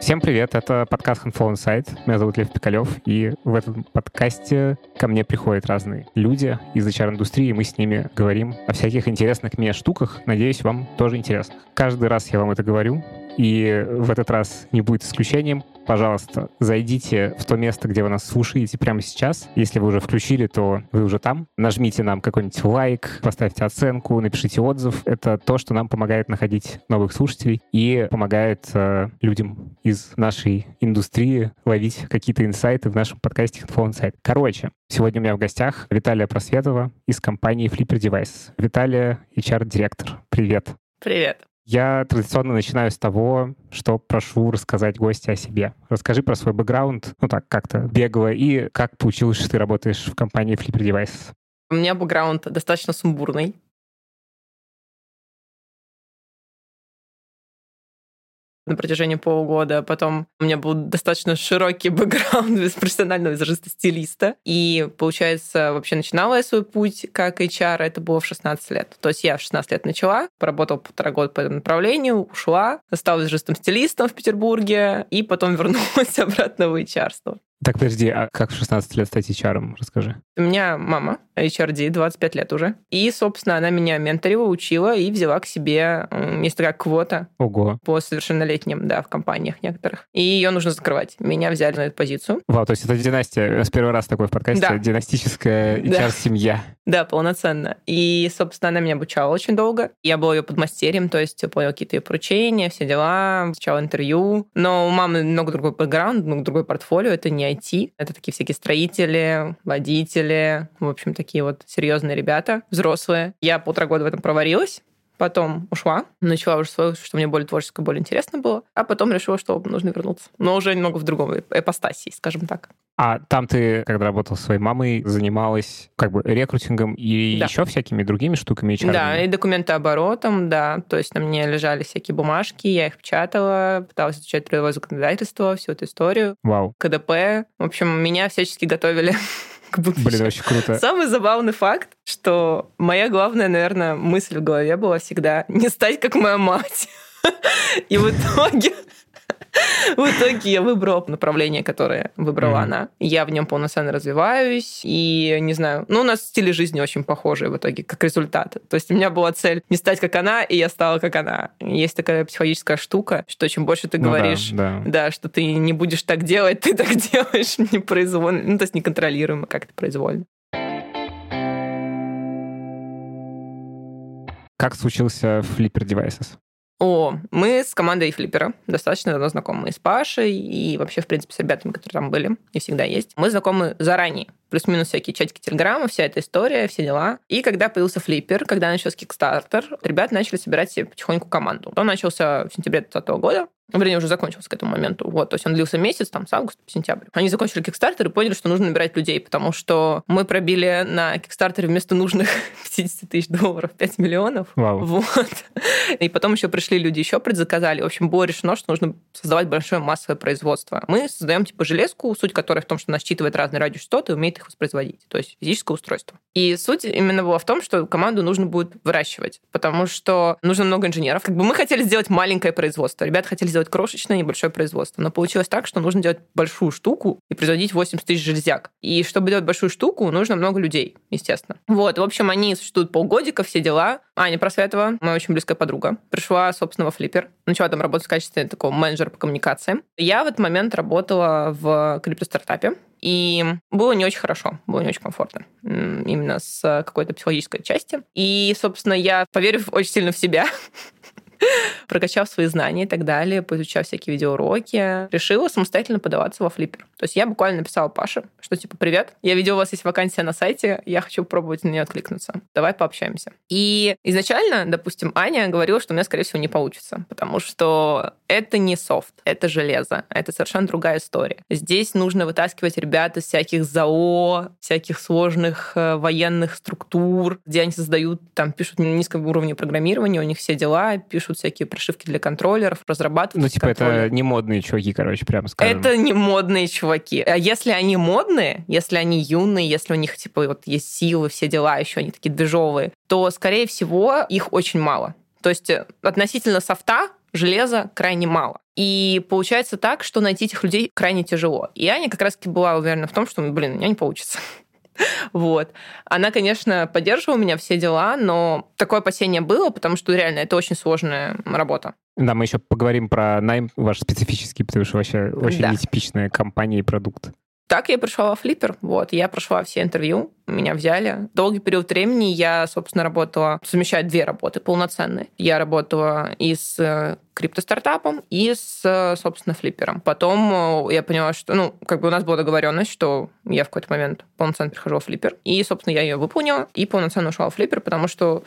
Всем привет, это подкаст Handful Insight. Меня зовут Лев Пикалев, и в этом подкасте ко мне приходят разные люди из HR-индустрии, мы с ними говорим о всяких интересных мне штуках. Надеюсь, вам тоже интересно. Каждый раз я вам это говорю, и в этот раз не будет исключением. Пожалуйста, зайдите в то место, где вы нас слушаете прямо сейчас. Если вы уже включили, то вы уже там. Нажмите нам какой-нибудь лайк, поставьте оценку, напишите отзыв. Это то, что нам помогает находить новых слушателей и помогает э, людям из нашей индустрии ловить какие-то инсайты в нашем подкасте Handful Insight. Короче, сегодня у меня в гостях Виталия Просветова из компании Flipper Device. Виталия, HR-директор. Привет. Привет. Я традиционно начинаю с того, что прошу рассказать гостя о себе. Расскажи про свой бэкграунд, ну так, как-то бегло, и как получилось, что ты работаешь в компании Flipper Devices. У меня бэкграунд достаточно сумбурный. На протяжении полугода. Потом у меня был достаточно широкий бэкграунд без профессионального визажиста, стилиста. И, получается, вообще начинала я свой путь как HR, это было в 16 лет. То есть я в 16 лет начала, поработала полтора года по этому направлению, ушла, стала визажистом-стилистом в Петербурге, и потом вернулась обратно в HR. -ство. Так, подожди, а как в 16 лет стать HR? Расскажи. У меня мама HRD, 25 лет уже. И, собственно, она меня менторила, учила и взяла к себе, есть такая квота Ого. по совершеннолетним, да, в компаниях некоторых. И ее нужно закрывать. Меня взяли на эту позицию. Вау, то есть это династия. С первый раз такой в подкасте. Да. Династическая HR-семья. Да. да, полноценно. И, собственно, она меня обучала очень долго. Я была ее подмастерьем, то есть поняла какие-то ее поручения, все дела, сначала интервью. Но у мамы много другой бэкграунд, много другой портфолио. Это не IT. Это такие всякие строители, водители, в общем, такие вот серьезные ребята, взрослые. Я полтора года в этом проварилась, Потом ушла, начала уже свою, что мне более творческое, более интересно было, а потом решила, что нужно вернуться. Но уже немного в другом эпостасии, скажем так. А там ты, когда работал со своей мамой, занималась как бы рекрутингом и да. еще всякими другими штуками HR? Да, и документооборотом, да. То есть на мне лежали всякие бумажки, я их печатала, пыталась изучать трудовое законодательство, всю эту историю. Вау. КДП. В общем, меня всячески готовили к будущему. Блин, очень круто. Самый забавный факт, что моя главная, наверное, мысль в голове была всегда не стать как моя мать. И в итоге в итоге я выбрала направление, которое выбрала mm-hmm. она. Я в нем полноценно развиваюсь. И, не знаю, ну, у нас стили жизни очень похожие в итоге, как результат. То есть у меня была цель не стать как она, и я стала как она. Есть такая психологическая штука, что чем больше ты ну, говоришь, да, да. да, что ты не будешь так делать, ты так делаешь непроизвольно, ну, то есть неконтролируемо как-то произвольно. Как случился Flipper Devices? О, мы с командой Флиппера достаточно давно знакомы. И с Пашей, и вообще, в принципе, с ребятами, которые там были, и всегда есть. Мы знакомы заранее. Плюс-минус всякие чатики Телеграма, вся эта история, все дела. И когда появился Флиппер, когда начался Kickstarter, ребята начали собирать себе потихоньку команду. Он начался в сентябре 2020 года. Вернее, уже закончился к этому моменту. Вот, то есть он длился месяц, там, с августа по сентябрь. Они закончили Kickstarter и поняли, что нужно набирать людей, потому что мы пробили на Kickstarter вместо нужных 50 тысяч долларов 5 миллионов. Вау. Вот. И потом еще пришли люди, еще предзаказали. В общем, было решено, что нужно создавать большое массовое производство. Мы создаем типа железку, суть которой в том, что она считывает разные радиочастоты и умеет их воспроизводить. То есть физическое устройство. И суть именно была в том, что команду нужно будет выращивать, потому что нужно много инженеров. Как бы мы хотели сделать маленькое производство. Ребята хотели сделать крошечное небольшое производство. Но получилось так, что нужно делать большую штуку и производить 80 тысяч железяк. И чтобы делать большую штуку, нужно много людей, естественно. Вот, в общем, они существуют полгодика, все дела. Аня Просветова, моя очень близкая подруга, пришла, собственно, во Флиппер. Начала там работать в качестве такого менеджера по коммуникациям. Я в этот момент работала в криптостартапе. И было не очень хорошо, было не очень комфортно именно с какой-то психологической части. И, собственно, я, поверив очень сильно в себя, прокачав свои знания и так далее, поизучав всякие видеоуроки, решила самостоятельно подаваться во флиппер. То есть я буквально написала Паше, что типа «Привет, я видела, у вас есть вакансия на сайте, я хочу пробовать на нее откликнуться. Давай пообщаемся». И изначально, допустим, Аня говорила, что у меня, скорее всего, не получится, потому что это не софт, это железо, это совершенно другая история. Здесь нужно вытаскивать ребят из всяких ЗАО, всяких сложных э, военных структур, где они создают, там, пишут на низком уровне программирования, у них все дела, пишут всякие прошивки для контроллеров, разрабатывают Ну, типа, контроллер. это не модные чуваки, короче, прямо скажем. Это не модные чуваки. А если они модные, если они юные, если у них, типа, вот есть силы, все дела, еще они такие движовые, то, скорее всего, их очень мало. То есть э, относительно софта железа крайне мало. И получается так, что найти этих людей крайне тяжело. И Аня как раз-таки была уверена в том, что, блин, у меня не получится. Вот. Она, конечно, поддерживала меня все дела, но такое опасение было, потому что реально это очень сложная работа. Да, мы еще поговорим про найм ваш специфический, потому что вообще очень да. нетипичная компания и продукт. Так я пришла во Флиппер. Вот, я прошла все интервью, меня взяли. Долгий период времени я, собственно, работала, совмещая две работы полноценные. Я работала и с э, криптостартапом, и с, э, собственно, флиппером. Потом э, я поняла, что, ну, как бы у нас была договоренность, что я в какой-то момент полноценно перехожу в флиппер. И, собственно, я ее выполнила и полноценно ушла в флиппер, потому что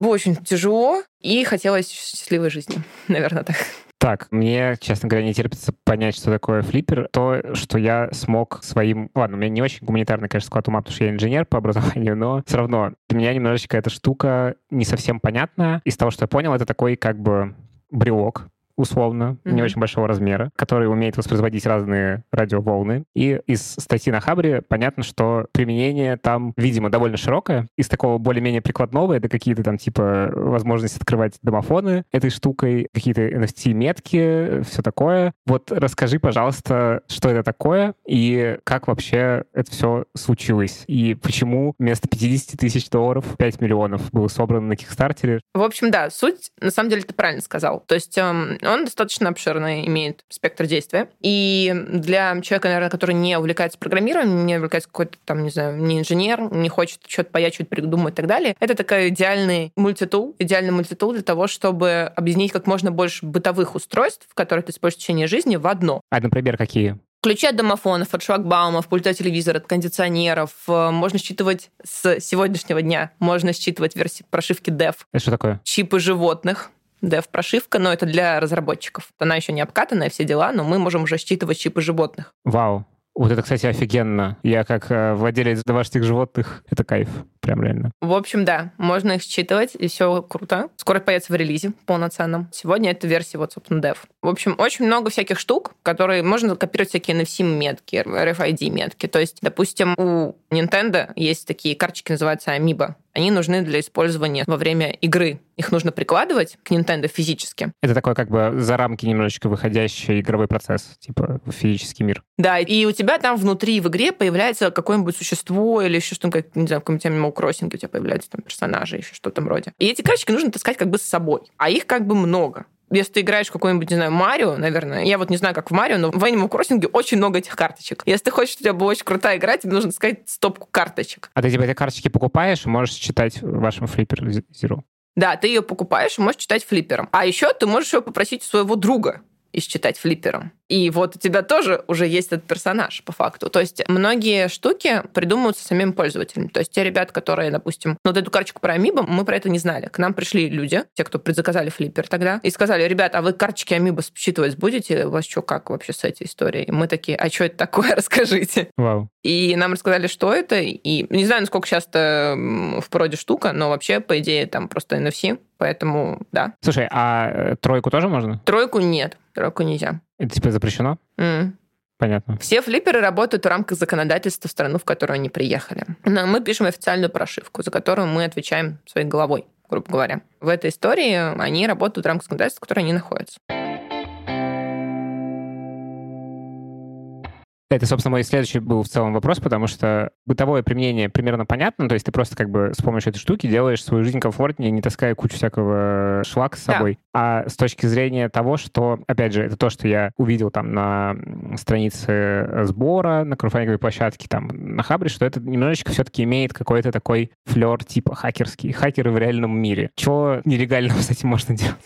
было очень тяжело и хотелось счастливой жизни, наверное, так. Так, мне, честно говоря, не терпится понять, что такое флиппер. То, что я смог своим... Ладно, у меня не очень гуманитарный, конечно, склад ума, потому что я инженер по образованию, но все равно для меня немножечко эта штука не совсем понятная. Из того, что я понял, это такой как бы брелок, условно, mm-hmm. не очень большого размера, который умеет воспроизводить разные радиоволны. И из статьи на Хабре понятно, что применение там, видимо, довольно широкое. Из такого более-менее прикладного это какие-то там типа возможность открывать домофоны этой штукой, какие-то NFT-метки, все такое. Вот расскажи, пожалуйста, что это такое и как вообще это все случилось. И почему вместо 50 тысяч долларов 5 миллионов было собрано на Кикстартере. В общем, да, суть, на самом деле, ты правильно сказал. То есть эм, он достаточно обширный, имеет спектр действия. И для человека, наверное, который не увлекается программированием, не увлекается какой-то там, не знаю, не инженер, не хочет что-то паячить, придумать и так далее, это такой идеальный мультитул, идеальный мультитул для того, чтобы объединить как можно больше бытовых устройств, которые ты используешь в течение жизни, в одно. А, например, какие? Ключи от домофонов, от шлагбаумов, пульта телевизора, от кондиционеров. Э, можно считывать с сегодняшнего дня. Можно считывать версии прошивки DEV. Это что такое? Чипы животных dev-прошивка, но это для разработчиков. Она еще не обкатанная, все дела, но мы можем уже считывать чипы животных. Вау. Вот это, кстати, офигенно. Я как э, владелец домашних животных, это кайф, прям реально. В общем, да, можно их считывать, и все круто. Скоро появится в релизе полноценном. Сегодня это версия, вот, собственно, dev. В общем, очень много всяких штук, которые можно копировать всякие NFC-метки, RFID-метки. То есть, допустим, у Nintendo есть такие карточки, называются Amiibo они нужны для использования во время игры. Их нужно прикладывать к Nintendo физически. Это такой как бы за рамки немножечко выходящий игровой процесс, типа физический мир. Да, и у тебя там внутри в игре появляется какое-нибудь существо или еще что-то, не знаю, в Crossing у тебя появляются там персонажи, еще что-то вроде. И эти карточки нужно таскать как бы с собой. А их как бы много если ты играешь в какой-нибудь, не знаю, Марио, наверное, я вот не знаю, как в Марио, но в Animal Crossing очень много этих карточек. Если ты хочешь, у тебя была очень крутая игра, тебе нужно сказать стопку карточек. А ты типа эти карточки покупаешь и можешь читать в вашем флиппер Zero? Да, ты ее покупаешь и можешь читать флиппером. А еще ты можешь ее попросить у своего друга и считать флиппером. И вот у тебя тоже уже есть этот персонаж по факту. То есть многие штуки придумываются самим пользователем. То есть те ребята, которые, допустим, ну, вот эту карточку про Амибо, мы про это не знали. К нам пришли люди, те, кто предзаказали флиппер тогда, и сказали, ребят, а вы карточки Амибо считывать будете? У вас что, как вообще с этой историей? И мы такие, а что это такое? Расскажите. Вау. И нам рассказали, что это. И не знаю, насколько часто в проде штука, но вообще, по идее, там просто NFC, поэтому да. Слушай, а э, тройку тоже можно? Тройку нет, тройку нельзя. Это типа запрещено? Mm. Понятно. Все флипперы работают в рамках законодательства в страну, в которую они приехали. Но мы пишем официальную прошивку, за которую мы отвечаем своей головой, грубо говоря. В этой истории они работают в рамках законодательства, в которой они находятся. Это, собственно, мой следующий был в целом вопрос, потому что бытовое применение примерно понятно, то есть ты просто как бы с помощью этой штуки делаешь свою жизнь комфортнее, не таская кучу всякого шлака с собой. Да. А с точки зрения того, что, опять же, это то, что я увидел там на странице сбора, на краудфандинговой площадке, там, на Хабре, что это немножечко все-таки имеет какой-то такой флер типа хакерский. Хакеры в реальном мире. Чего нелегального с этим можно делать?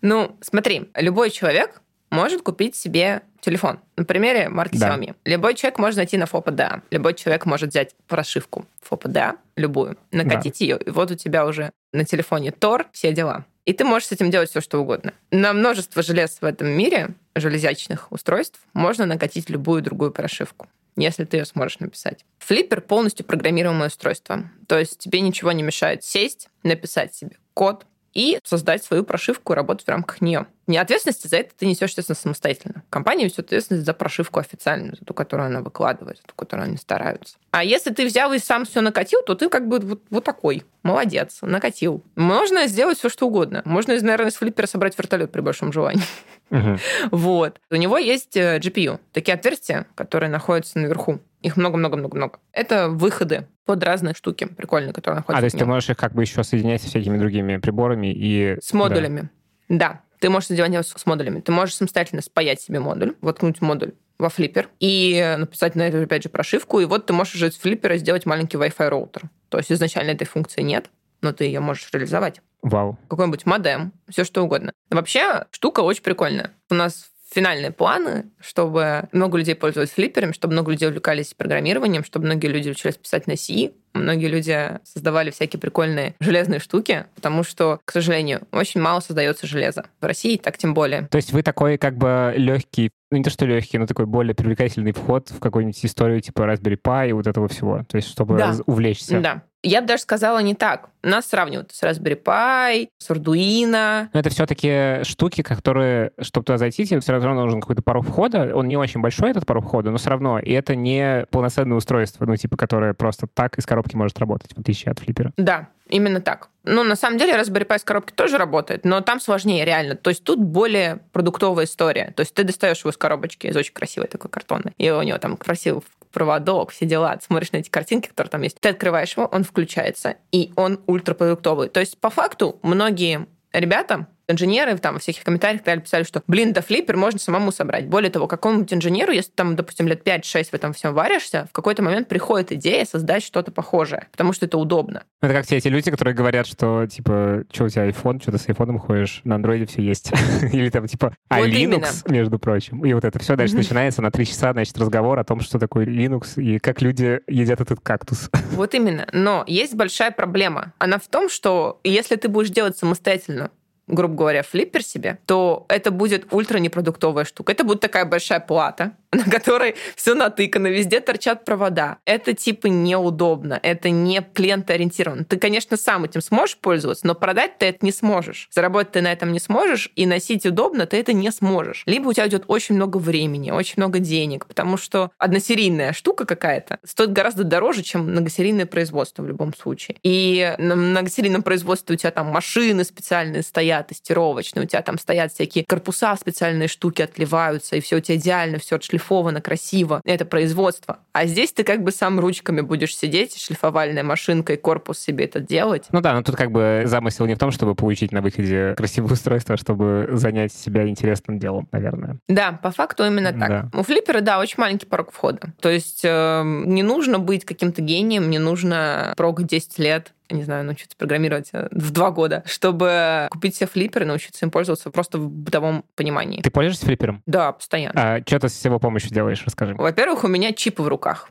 Ну, смотри, любой человек может купить себе телефон. На примере марки да. Xiaomi. Любой человек может найти на FOPA Любой человек может взять прошивку FOPA любую, накатить да. ее, и вот у тебя уже на телефоне Тор, все дела. И ты можешь с этим делать все, что угодно. На множество желез в этом мире, железячных устройств, можно накатить любую другую прошивку если ты ее сможешь написать. Флиппер полностью программируемое устройство. То есть тебе ничего не мешает сесть, написать себе код, и создать свою прошивку и работать в рамках нее. Не ответственности за это ты несешь, естественно, самостоятельно. Компания несет ответственность за прошивку официальную, за ту, которую она выкладывает, за ту, которую они стараются. А если ты взял и сам все накатил, то ты как бы вот, вот такой. Молодец, накатил. Можно сделать все, что угодно. Можно, наверное, из флиппера собрать вертолет при большом желании. Вот. У него есть э, GPU. Такие отверстия, которые находятся наверху. Их много-много-много-много. Это выходы под разные штуки прикольные, которые находятся. А, то есть ты можешь их как бы еще соединять с всякими другими приборами и... С модулями. Да. да. Ты можешь соединять с модулями. Ты можешь самостоятельно спаять себе модуль, воткнуть модуль во флиппер и написать на это, опять же, прошивку. И вот ты можешь уже из флиппера сделать маленький Wi-Fi роутер. То есть изначально этой функции нет, но ты ее можешь реализовать. Вау. Какой-нибудь модем, все что угодно. Вообще, штука очень прикольная. У нас финальные планы, чтобы много людей пользовались флипперами, чтобы много людей увлекались программированием, чтобы многие люди учились писать на C, многие люди создавали всякие прикольные железные штуки, потому что, к сожалению, очень мало создается железа. В России так тем более. То есть вы такой как бы легкий, ну не то что легкий, но такой более привлекательный вход в какую-нибудь историю типа Raspberry Pi и вот этого всего. То есть чтобы да. увлечься. Да. Я бы даже сказала не так. Нас сравнивают с Raspberry Pi, с Arduino. Но это все-таки штуки, которые, чтобы туда зайти, тебе все равно нужен какой-то порог входа. Он не очень большой, этот порог входа, но все равно. И это не полноценное устройство, ну, типа, которое просто так из коробки может работать, в отличие от флиппера. Да, Именно так. Ну, на самом деле, Raspberry Pi с коробки тоже работает, но там сложнее, реально. То есть тут более продуктовая история. То есть ты достаешь его из коробочки, из очень красивой такой картонной, и у него там красивый проводок, все дела. Ты смотришь на эти картинки, которые там есть. Ты открываешь его, он включается, и он ультрапродуктовый. То есть, по факту, многие ребята, инженеры там во всяких комментариях далее писали, что, блин, да флиппер можно самому собрать. Более того, какому-нибудь инженеру, если там, допустим, лет 5-6 в этом всем варишься, в какой-то момент приходит идея создать что-то похожее, потому что это удобно. Это как те эти люди, которые говорят, что, типа, что у тебя iPhone, что ты с айфоном ходишь, на андроиде все есть. Или там, типа, а вот Linux, именно. между прочим. И вот это все дальше начинается на три часа, значит, разговор о том, что такое Linux и как люди едят этот кактус. Вот именно. Но есть большая проблема. Она в том, что если ты будешь делать самостоятельно грубо говоря, флиппер себе, то это будет ультра непродуктовая штука. Это будет такая большая плата, на которой все натыкано, везде торчат провода. Это типа неудобно, это не клиентоориентировано. Ты, конечно, сам этим сможешь пользоваться, но продать ты это не сможешь. Заработать ты на этом не сможешь, и носить удобно ты это не сможешь. Либо у тебя идет очень много времени, очень много денег, потому что односерийная штука какая-то стоит гораздо дороже, чем многосерийное производство в любом случае. И на многосерийном производстве у тебя там машины специальные стоят, тестировочные, у тебя там стоят всякие корпуса, специальные штуки отливаются, и все у тебя идеально, все отшлифовано отшлифовано красиво. Это производство. А здесь ты как бы сам ручками будешь сидеть, шлифовальной машинкой корпус себе это делать. Ну да, но тут как бы замысел не в том, чтобы получить на выходе красивое устройство, а чтобы занять себя интересным делом, наверное. Да, по факту именно так. Да. У флиппера, да, очень маленький порог входа. То есть э, не нужно быть каким-то гением, не нужно прог 10 лет не знаю, научиться программировать э, в два года, чтобы купить себе флиппер и научиться им пользоваться просто в бытовом понимании. Ты пользуешься флиппером? Да, постоянно. А что ты с его помощью делаешь? Расскажи. Во-первых, у меня чипы в руках.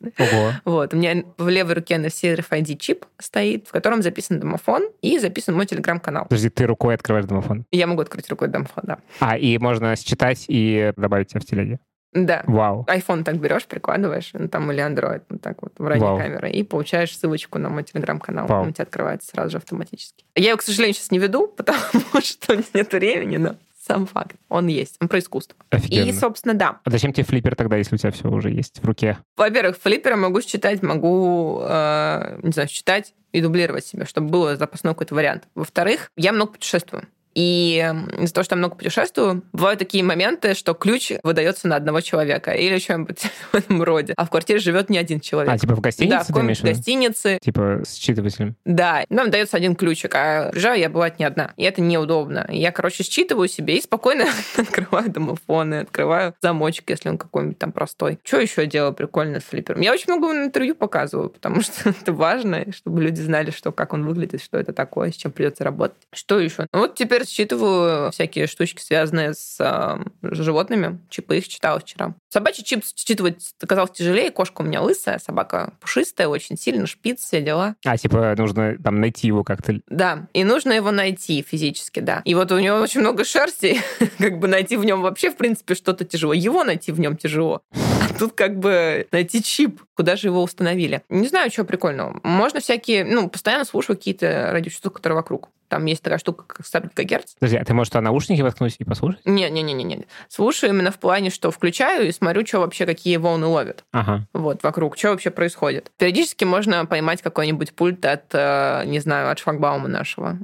Ого. Вот, у меня в левой руке NFC RFID чип стоит, в котором записан домофон и записан мой телеграм-канал. Подожди, ты рукой открываешь домофон? Я могу открыть рукой домофон, да. А, и можно считать и добавить тебя в телеге? Да. Вау. iPhone так берешь, прикладываешь, ну, там или Android, вот так вот, в ради Вау. камеры, и получаешь ссылочку на мой телеграм-канал. Он у тебя открывается сразу же автоматически. Я его, к сожалению, сейчас не веду, потому что нет времени, но сам факт. Он есть. Он про искусство. Офигенно. И, собственно, да. А зачем тебе флиппер тогда, если у тебя все уже есть в руке? Во-первых, флиппер могу считать, могу, э, не знаю, считать и дублировать себе, чтобы был запасной какой-то вариант. Во-вторых, я много путешествую. И из-за того, что я много путешествую, бывают такие моменты, что ключ выдается на одного человека или что-нибудь в этом роде. А в квартире живет не один человек. А, типа в гостинице? Да, в какой-нибудь гостинице. Типа с считывателем? Да. Нам дается один ключик, а приезжаю я бывает не одна. И это неудобно. Я, короче, считываю себе и спокойно открываю домофоны, открываю замочек, если он какой-нибудь там простой. Что еще делаю прикольно с флиппером? Я очень много на интервью показываю, потому что это важно, чтобы люди знали, что, как он выглядит, что это такое, с чем придется работать. Что еще? Ну, вот теперь считываю всякие штучки, связанные с э, животными. Чипы их читала вчера. Собачий чип считывать оказалось тяжелее. Кошка у меня лысая, собака пушистая, очень сильно, шпиц, все дела. А, типа нужно там найти его как-то? Да, и нужно его найти физически, да. И вот у него очень много шерсти, как бы найти в нем вообще, в принципе, что-то тяжело. Его найти в нем тяжело. А тут как бы найти чип, куда же его установили. Не знаю, чего прикольного. Можно всякие, ну, постоянно слушаю какие-то радиочастоты, которые вокруг. Там есть такая штука, как 100 ГГц. Подожди, а ты можешь туда наушники воткнуть и послушать? Не-не-не-не. Слушаю именно в плане, что включаю и смотрю, что вообще, какие волны ловят. Ага. Вот, вокруг, что вообще происходит. Периодически можно поймать какой-нибудь пульт от, э, не знаю, от шлагбаума нашего.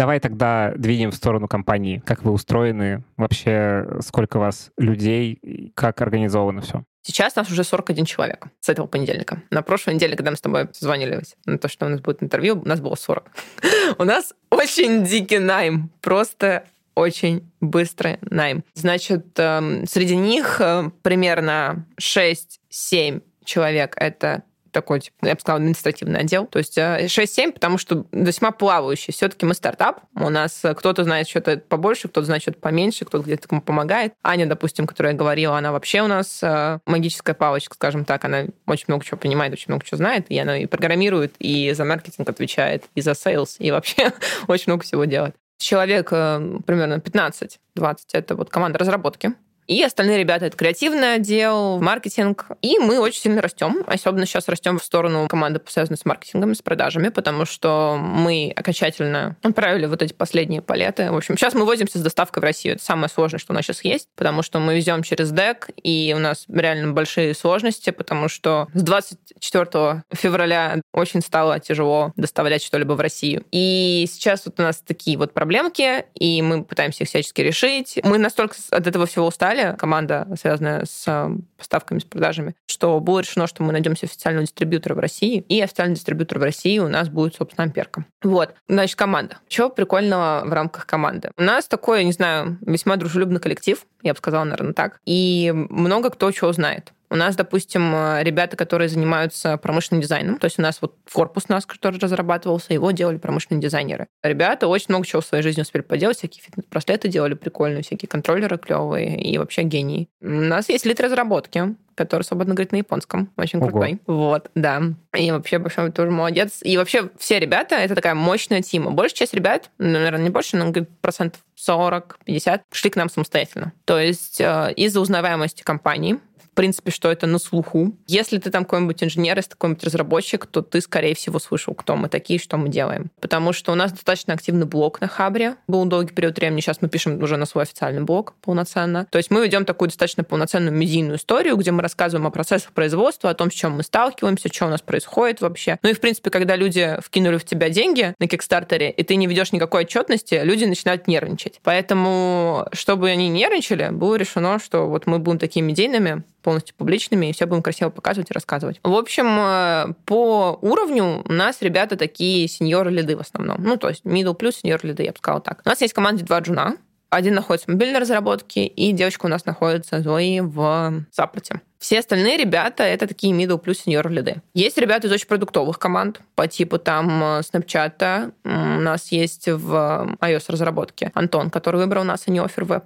Давай тогда двинем в сторону компании. Как вы устроены? Вообще, сколько у вас людей? Как организовано все? Сейчас нас уже 41 человек с этого понедельника. На прошлой неделе, когда мы с тобой созвонились на то, что у нас будет интервью, у нас было 40. У нас очень дикий найм. Просто очень быстрый найм. Значит, эм, среди них э, примерно 6-7 человек — это такой, типа, я бы сказала, административный отдел. То есть 6-7, э, потому что весьма плавающий. Все-таки мы стартап. У нас э, кто-то знает что-то побольше, кто-то знает что-то поменьше, кто-то где-то кому помогает. Аня, допустим, которая говорила, она вообще у нас э, магическая палочка, скажем так. Она очень много чего понимает, очень много чего знает. И она и программирует, и за маркетинг отвечает, и за sales, и вообще очень много всего делает. Человек примерно 15-20 — это вот команда разработки. И остальные ребята — это креативный отдел, маркетинг. И мы очень сильно растем. Особенно сейчас растем в сторону команды, связанной с маркетингом, с продажами, потому что мы окончательно отправили вот эти последние палеты. В общем, сейчас мы возимся с доставкой в Россию. Это самое сложное, что у нас сейчас есть, потому что мы везем через СДЭК, и у нас реально большие сложности, потому что с 24 февраля очень стало тяжело доставлять что-либо в Россию. И сейчас вот у нас такие вот проблемки, и мы пытаемся их всячески решить. Мы настолько от этого всего устали, далее, команда, связанная с э, поставками, с продажами, что было решено, что мы найдем себе официального дистрибьютора в России, и официальный дистрибьютор в России у нас будет, собственно, Амперка. Вот. Значит, команда. Чего прикольного в рамках команды? У нас такой, не знаю, весьма дружелюбный коллектив, я бы сказала, наверное, так. И много кто чего знает. У нас, допустим, э, ребята, которые занимаются промышленным дизайном, то есть у нас вот корпус нас, который разрабатывался, его делали промышленные дизайнеры. Ребята очень много чего в своей жизни успели поделать, всякие фитнес-браслеты делали прикольные, всякие контроллеры клевые и вообще гении. У нас есть лид разработки, который свободно говорит на японском. Очень Ого. крутой. Вот, да. И вообще Большой тоже молодец. И вообще все ребята — это такая мощная тима. Большая часть ребят, наверное, не больше, но процентов 40-50 шли к нам самостоятельно. То есть э, из-за узнаваемости компании принципе, что это на слуху. Если ты там какой-нибудь инженер, если какой-нибудь разработчик, то ты, скорее всего, слышал, кто мы такие, что мы делаем. Потому что у нас достаточно активный блог на Хабре. Был долгий период времени. Сейчас мы пишем уже на свой официальный блог полноценно. То есть мы ведем такую достаточно полноценную медийную историю, где мы рассказываем о процессах производства, о том, с чем мы сталкиваемся, что у нас происходит вообще. Ну и, в принципе, когда люди вкинули в тебя деньги на Кикстартере, и ты не ведешь никакой отчетности, люди начинают нервничать. Поэтому, чтобы они нервничали, было решено, что вот мы будем такими медийными, полностью публичными, и все будем красиво показывать и рассказывать. В общем, э, по уровню у нас ребята такие сеньоры-лиды в основном. Ну, то есть middle плюс сеньор-лиды, я бы сказала так. У нас есть в команде два джуна, один находится в мобильной разработке, и девочка у нас находится, Зои, в саппорте. Все остальные ребята — это такие middle плюс senior лиды. Есть ребята из очень продуктовых команд, по типу там э, Snapchat. У нас есть в iOS-разработке Антон, который выбрал нас, а не офер в.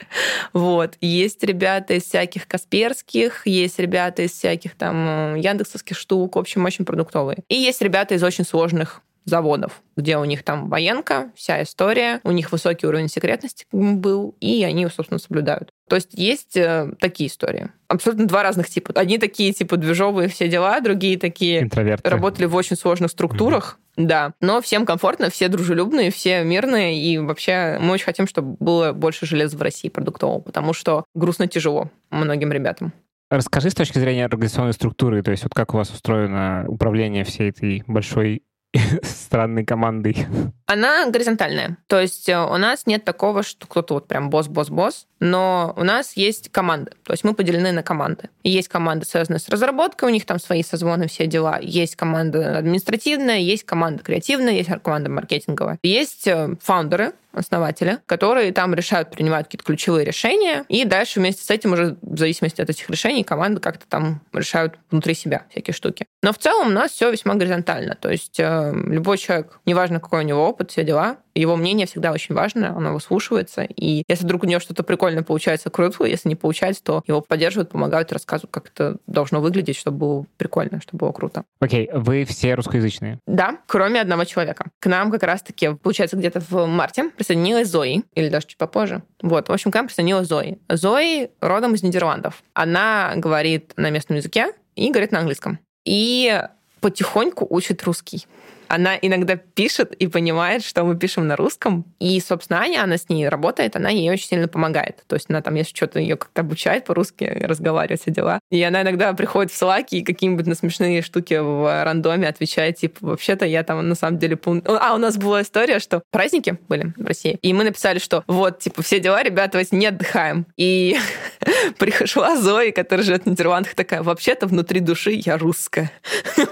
Вот. Есть ребята из всяких Касперских, есть ребята из всяких там э, яндексовских штук, в общем, очень продуктовые. И есть ребята из очень сложных заводов, где у них там военка, вся история, у них высокий уровень секретности был, и они собственно, соблюдают. То есть есть э, такие истории. Абсолютно два разных типа. Одни такие, типа, движовые все дела, другие такие Интроверты. работали в очень сложных структурах. Да. Но всем комфортно, все дружелюбные, все мирные, и вообще мы очень хотим, чтобы было больше железа в России продуктового, потому что грустно тяжело многим ребятам. Расскажи с точки зрения организационной структуры, то есть вот как у вас устроено управление всей этой большой странной командой? Она горизонтальная. То есть э, у нас нет такого, что кто-то вот прям босс-босс-босс, но у нас есть команды. То есть мы поделены на команды. Есть команда, связанная с разработкой, у них там свои созвоны, все дела. Есть команда административная, есть команда креативная, есть команда маркетинговая. Есть э, фаундеры, основатели, которые там решают, принимают какие-то ключевые решения, и дальше вместе с этим уже в зависимости от этих решений команды как-то там решают внутри себя всякие штуки. Но в целом у нас все весьма горизонтально. То есть э, любой человек, неважно какой у него опыт, все дела, его мнение всегда очень важно, оно выслушивается. И если вдруг у него что-то прикольное получается, круто. Если не получается, то его поддерживают, помогают, рассказывают, как это должно выглядеть, чтобы было прикольно, чтобы было круто. Окей, okay. вы все русскоязычные? Да, кроме одного человека. К нам как раз-таки, получается, где-то в марте присоединилась Зои, или даже чуть попозже. Вот, в общем, к нам присоединилась Зои. Зои родом из Нидерландов. Она говорит на местном языке и говорит на английском. И потихоньку учит русский она иногда пишет и понимает, что мы пишем на русском. И, собственно, Аня, она с ней работает, она ей очень сильно помогает. То есть она там, если что-то ее как-то обучает по-русски разговаривать, все дела. И она иногда приходит в слаки и какие-нибудь на смешные штуки в рандоме отвечает, типа, вообще-то я там на самом деле... А, у нас была история, что праздники были в России, и мы написали, что вот, типа, все дела, ребята, давайте не отдыхаем. И пришла Зои, которая живет в Нидерландах, такая, вообще-то внутри души я русская.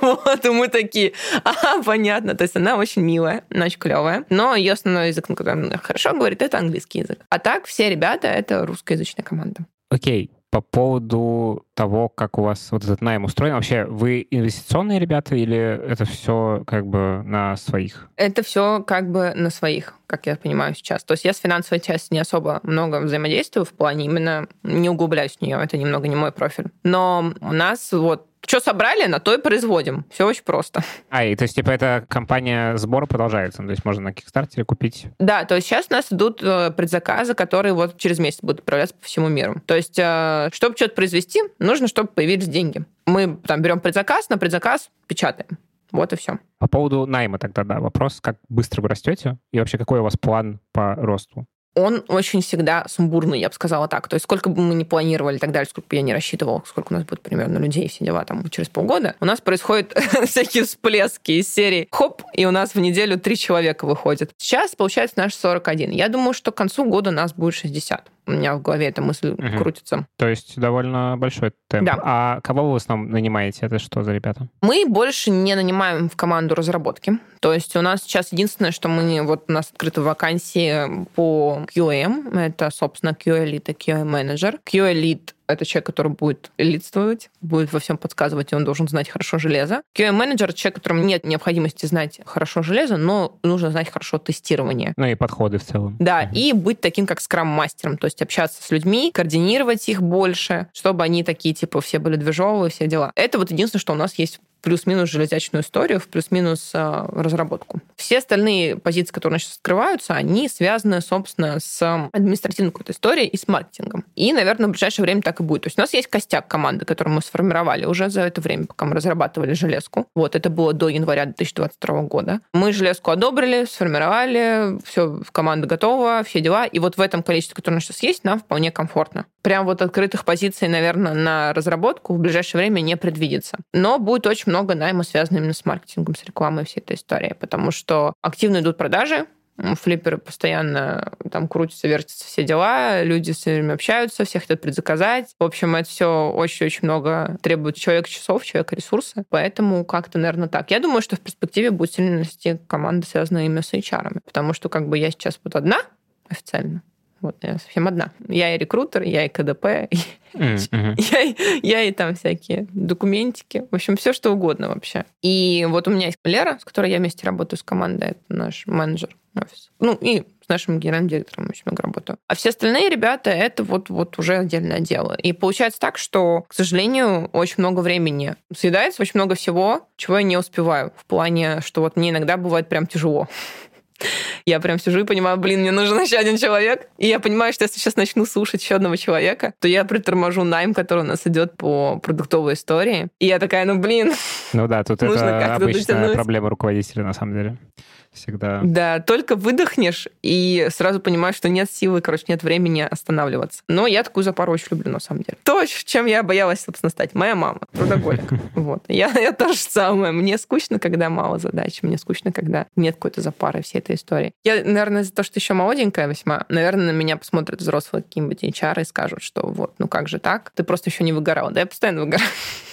Вот, и мы такие, ага, понятно понятно. То есть она очень милая, она очень клевая. Но ее основной язык, на котором она хорошо говорит, это английский язык. А так все ребята — это русскоязычная команда. Окей, по поводу того, как у вас вот этот найм устроен. Вообще, вы инвестиционные ребята или это все как бы на своих? Это все как бы на своих, как я понимаю сейчас. То есть я с финансовой частью не особо много взаимодействую в плане именно не углубляюсь в нее. Это немного не мой профиль. Но у нас вот что собрали, на то и производим. Все очень просто. А, и то есть, типа, эта компания сбора продолжается? То есть можно на Кикстартере купить? Да, то есть сейчас у нас идут э, предзаказы, которые вот через месяц будут отправляться по всему миру. То есть, э, чтобы что-то произвести, нужно, чтобы появились деньги. Мы там берем предзаказ, на предзаказ печатаем. Вот и все. По поводу найма тогда, да, вопрос, как быстро вы растете и вообще какой у вас план по росту? он очень всегда сумбурный, я бы сказала так. То есть сколько бы мы ни планировали и так далее, сколько бы я не рассчитывала, сколько у нас будет примерно людей, все дела там через полгода, у нас происходят всякие всплески из серии хоп, и у нас в неделю три человека выходит. Сейчас, получается, наш 41. Я думаю, что к концу года нас будет 60 у меня в голове эта мысль угу. крутится. То есть довольно большой темп. Да. А кого вы в основном нанимаете? Это что за ребята? Мы больше не нанимаем в команду разработки. То есть у нас сейчас единственное, что мы... Вот у нас открыты вакансии по QM. Это, собственно, QA Lead и QA Manager. Это человек, который будет лидствовать, будет во всем подсказывать, и он должен знать хорошо железо. QA-менеджер — человек, которому нет необходимости знать хорошо железо, но нужно знать хорошо тестирование. Ну и подходы в целом. Да, угу. и быть таким, как скрам-мастером, то есть общаться с людьми, координировать их больше, чтобы они такие, типа, все были движовые, все дела. Это вот единственное, что у нас есть плюс-минус железячную историю, в плюс-минус э, разработку. Все остальные позиции, которые у нас сейчас открываются, они связаны, собственно, с административной какой-то историей и с маркетингом. И, наверное, в ближайшее время так и будет. То есть у нас есть костяк команды, которую мы сформировали уже за это время, пока мы разрабатывали железку. Вот, это было до января 2022 года. Мы железку одобрили, сформировали, все, команда готова, все дела. И вот в этом количестве, которое у нас сейчас есть, нам вполне комфортно. Прям вот открытых позиций, наверное, на разработку в ближайшее время не предвидится. Но будет очень много найма, связанного именно с маркетингом, с рекламой всей этой истории, потому что активно идут продажи, флипперы постоянно там крутятся, вертятся все дела, люди все время общаются, все хотят предзаказать. В общем, это все очень-очень много требует человека часов, человека ресурса. Поэтому как-то, наверное, так. Я думаю, что в перспективе будет сильно расти команда, связанная именно с HR. Потому что как бы я сейчас вот одна официально, вот, я совсем одна. Я и рекрутер, я и КДП, mm-hmm. я, я и там всякие документики. В общем, все что угодно вообще. И вот у меня есть Лера, с которой я вместе работаю с командой, это наш менеджер офиса. Ну, и с нашим генеральным директором очень много работаю. А все остальные ребята, это вот, вот уже отдельное дело. И получается так, что, к сожалению, очень много времени съедается, очень много всего, чего я не успеваю. В плане, что вот мне иногда бывает прям тяжело. Я прям сижу и понимаю, блин, мне нужен еще один человек. И я понимаю, что если сейчас начну слушать еще одного человека, то я приторможу найм, который у нас идет по продуктовой истории. И я такая, ну блин. Ну да, тут это обычная проблема руководителя на самом деле всегда. Да, только выдохнешь и сразу понимаешь, что нет силы, короче, нет времени останавливаться. Но я такую запару очень люблю, на самом деле. То, чем я боялась, собственно, стать. Моя мама, трудоголик. Вот. Я, я тоже самое. Мне скучно, когда мало задач. Мне скучно, когда нет какой-то запары всей этой истории. Я, наверное, за то, что еще молоденькая весьма, наверное, на меня посмотрят взрослые какие-нибудь HR и скажут, что вот, ну как же так? Ты просто еще не выгорала. Да я постоянно выгораю.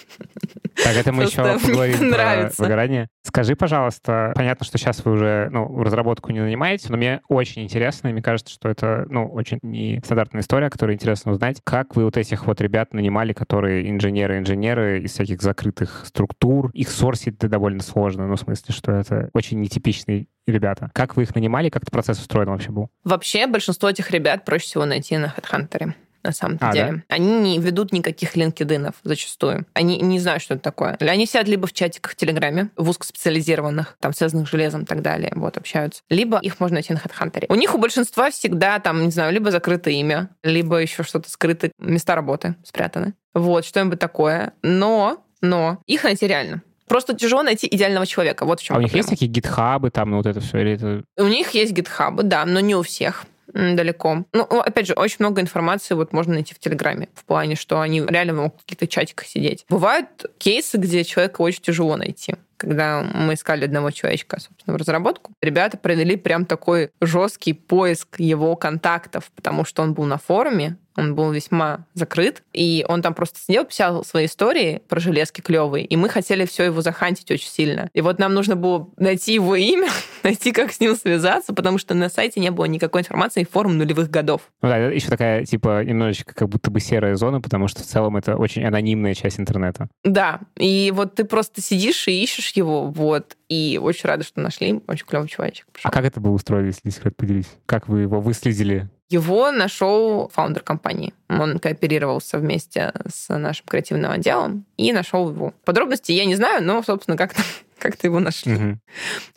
Так, это мы еще поговорим про выгорание. Скажи, пожалуйста, понятно, что сейчас вы уже ну, разработку не нанимаете, но мне очень интересно, и мне кажется, что это ну, очень нестандартная история, которую интересно узнать. Как вы вот этих вот ребят нанимали, которые инженеры-инженеры из всяких закрытых структур? Их сорсить довольно сложно, ну, в смысле, что это очень нетипичный ребята. Как вы их нанимали, как этот процесс устроен вообще был? Вообще, большинство этих ребят проще всего найти на HeadHunter на самом а, деле. Да? Они не ведут никаких линкединов зачастую. Они не знают, что это такое. Они сидят либо в чатиках в Телеграме, в узкоспециализированных, там, связанных с железом и так далее, вот, общаются. Либо их можно найти на HeadHunter. У них у большинства всегда там, не знаю, либо закрытое имя, либо еще что-то скрытое, места работы спрятаны. Вот, что-нибудь такое. Но, но их найти реально. Просто тяжело найти идеального человека. Вот в чем А у них проблема. есть такие гитхабы, там, ну вот это все, или это... У них есть гитхабы, да, но не у всех далеко. Ну, опять же, очень много информации вот можно найти в Телеграме, в плане, что они реально могут в каких-то чатиках сидеть. Бывают кейсы, где человека очень тяжело найти. Когда мы искали одного человечка, собственно, в разработку, ребята провели прям такой жесткий поиск его контактов, потому что он был на форуме, он был весьма закрыт, и он там просто сидел, писал свои истории про железки клевые, и мы хотели все его захантить очень сильно. И вот нам нужно было найти его имя, найти, как с ним связаться, потому что на сайте не было никакой информации, форум нулевых годов. Ну да, это еще такая, типа, немножечко как будто бы серая зона, потому что в целом это очень анонимная часть интернета. Да, и вот ты просто сидишь и ищешь его, вот, и очень рада, что нашли, очень клевый человечек. пришел. А как это было устроено, если секрет поделись? Как вы его выследили? Его нашел фаундер компании. Он кооперировался вместе с нашим креативным отделом и нашел его. Подробности я не знаю, но, собственно, как-то как-то его нашли. Мгм.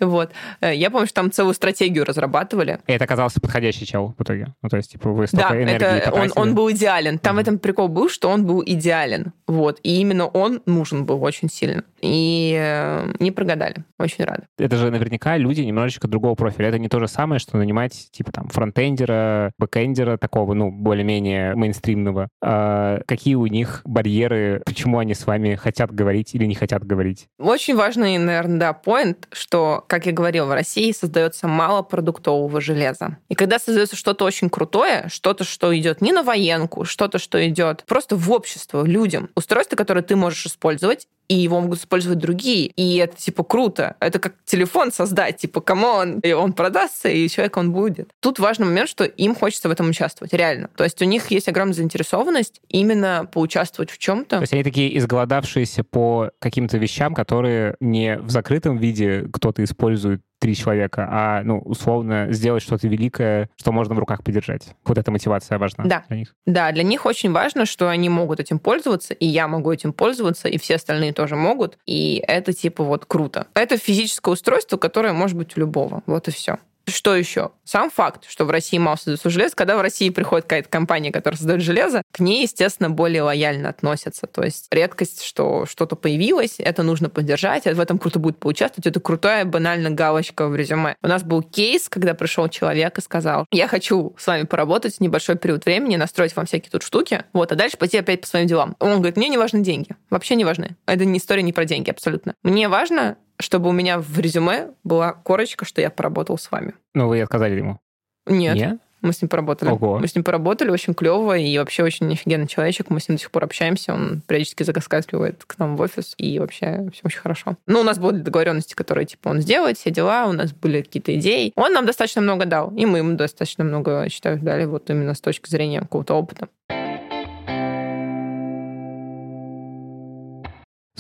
Вот. Э, Я помню, что там целую стратегию разрабатывали. И это оказался подходящий чел в итоге? Ну, то есть, типа, вы столько Да, энергии это он, потратили. он был идеален. Там в Мгм. этом прикол был, что он был идеален. Вот. И именно он нужен был очень сильно. И э, не прогадали. Очень рада. Это же наверняка люди немножечко другого профиля. Это не то же самое, что нанимать, типа, там, фронтендера, бэкендера такого, ну, более-менее мейнстримного. А какие у них барьеры, почему они с вами хотят говорить или не хотят говорить? Очень важный, наверное, да, point, что, как я говорила, в России создается мало продуктового железа. И когда создается что-то очень крутое, что-то, что идет не на военку, что-то, что идет просто в общество, людям, устройство, которое ты можешь использовать, и его могут использовать другие. И это, типа, круто. Это как телефон создать, типа, come on, и он продастся, и человек он будет. Тут важный момент, что им хочется в этом участвовать, реально. То есть у них есть огромная заинтересованность именно поучаствовать в чем-то. То есть они такие изголодавшиеся по каким-то вещам, которые не в закрытом виде кто-то использует три человека, а, ну, условно, сделать что-то великое, что можно в руках подержать. Вот эта мотивация важна Да. для них. Да, для них очень важно, что они могут этим пользоваться, и я могу этим пользоваться, и все остальные тоже могут. И это типа вот круто. Это физическое устройство, которое может быть у любого. Вот и все. Что еще? Сам факт, что в России мало создается железо, когда в России приходит какая-то компания, которая создает железо, к ней, естественно, более лояльно относятся. То есть редкость, что что-то появилось, это нужно поддержать, в этом круто будет поучаствовать. Это крутая, банально галочка в резюме. У нас был кейс, когда пришел человек и сказал, я хочу с вами поработать небольшой период времени, настроить вам всякие тут штуки, вот, а дальше пойти опять по своим делам. Он говорит, мне не важны деньги, вообще не важны. Это не история не про деньги абсолютно. Мне важно, чтобы у меня в резюме была корочка, что я поработал с вами. Ну, вы отказали ему? Нет, Нет? мы с ним поработали. Ого. Мы с ним поработали, очень клево, и вообще очень офигенный человечек. Мы с ним до сих пор общаемся, он периодически заскакивает к нам в офис, и вообще все очень хорошо. Ну, у нас были договоренности, которые, типа, он сделает, все дела, у нас были какие-то идеи. Он нам достаточно много дал, и мы ему достаточно много, считаю, дали вот именно с точки зрения какого-то опыта.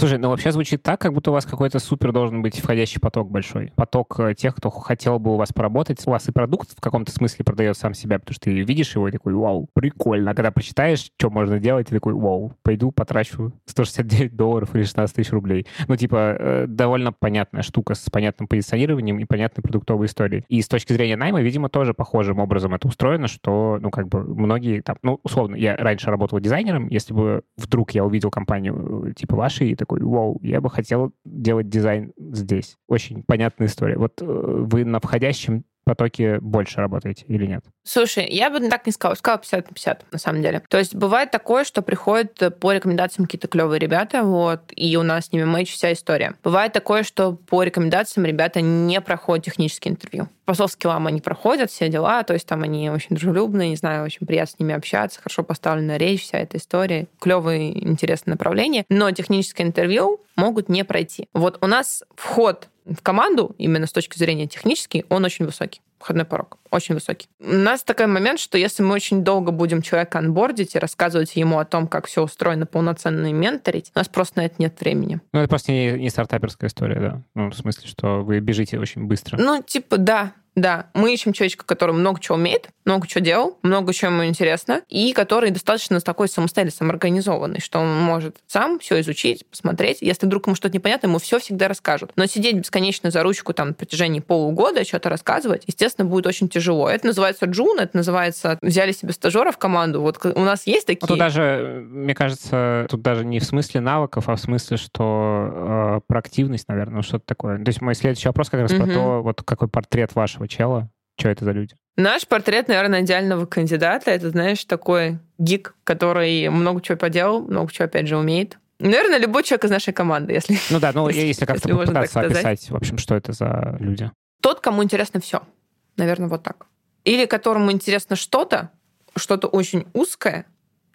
Слушай, ну вообще звучит так, как будто у вас какой-то супер должен быть входящий поток большой. Поток э, тех, кто хотел бы у вас поработать. У вас и продукт в каком-то смысле продает сам себя, потому что ты видишь его и такой, вау, прикольно. А когда прочитаешь, что можно делать, ты такой, вау, пойду потрачу 169 долларов или 16 тысяч рублей. Ну, типа, э, довольно понятная штука с понятным позиционированием и понятной продуктовой историей. И с точки зрения найма, видимо, тоже похожим образом это устроено, что, ну, как бы многие там, ну, условно, я раньше работал дизайнером, если бы вдруг я увидел компанию э, типа вашей и такой, вау, я бы хотел делать дизайн здесь. Очень понятная история. Вот э, вы на входящем потоке больше работаете или нет? Слушай, я бы так не сказала, сказала 50 на 50, на самом деле. То есть бывает такое, что приходят э, по рекомендациям какие-то клевые ребята, вот, и у нас с ними мэч вся история. Бывает такое, что по рекомендациям ребята не проходят технические интервью. По софт-скиллам они проходят, все дела, то есть там они очень дружелюбные, не знаю, очень приятно с ними общаться, хорошо поставленная речь, вся эта история, клевые, интересные направления, но техническое интервью могут не пройти. Вот у нас вход в команду, именно с точки зрения технический, он очень высокий. Входной порог очень высокий. У нас такой момент, что если мы очень долго будем человека анбордить и рассказывать ему о том, как все устроено полноценно и менторить, у нас просто на это нет времени. Ну, это просто не, не стартаперская история, да. Ну, в смысле, что вы бежите очень быстро. Ну, типа, да. Да, мы ищем человечка, который много чего умеет, много чего делал, много чего ему интересно, и который достаточно такой самостоятельный, самоорганизованный, что он может сам все изучить, посмотреть. Если вдруг ему что-то непонятно, ему все всегда расскажут. Но сидеть бесконечно за ручку там на протяжении полугода, что-то рассказывать, естественно, будет очень тяжело. Это называется джун, это называется взяли себе стажера в команду. Вот у нас есть такие... Тут даже, мне кажется, тут даже не в смысле навыков, а в смысле, что э, проактивность, наверное, что-то такое. То есть мой следующий вопрос как раз угу. про то, вот какой портрет вашего чела, что это за люди? Наш портрет, наверное, идеального кандидата. Это, знаешь, такой гик, который много чего поделал, много чего, опять же, умеет. Наверное, любой человек из нашей команды, если... Ну да, ну если, если как-то если попытаться описать, в общем, что это за люди. Тот, кому интересно все. Наверное, вот так. Или которому интересно что-то, что-то очень узкое,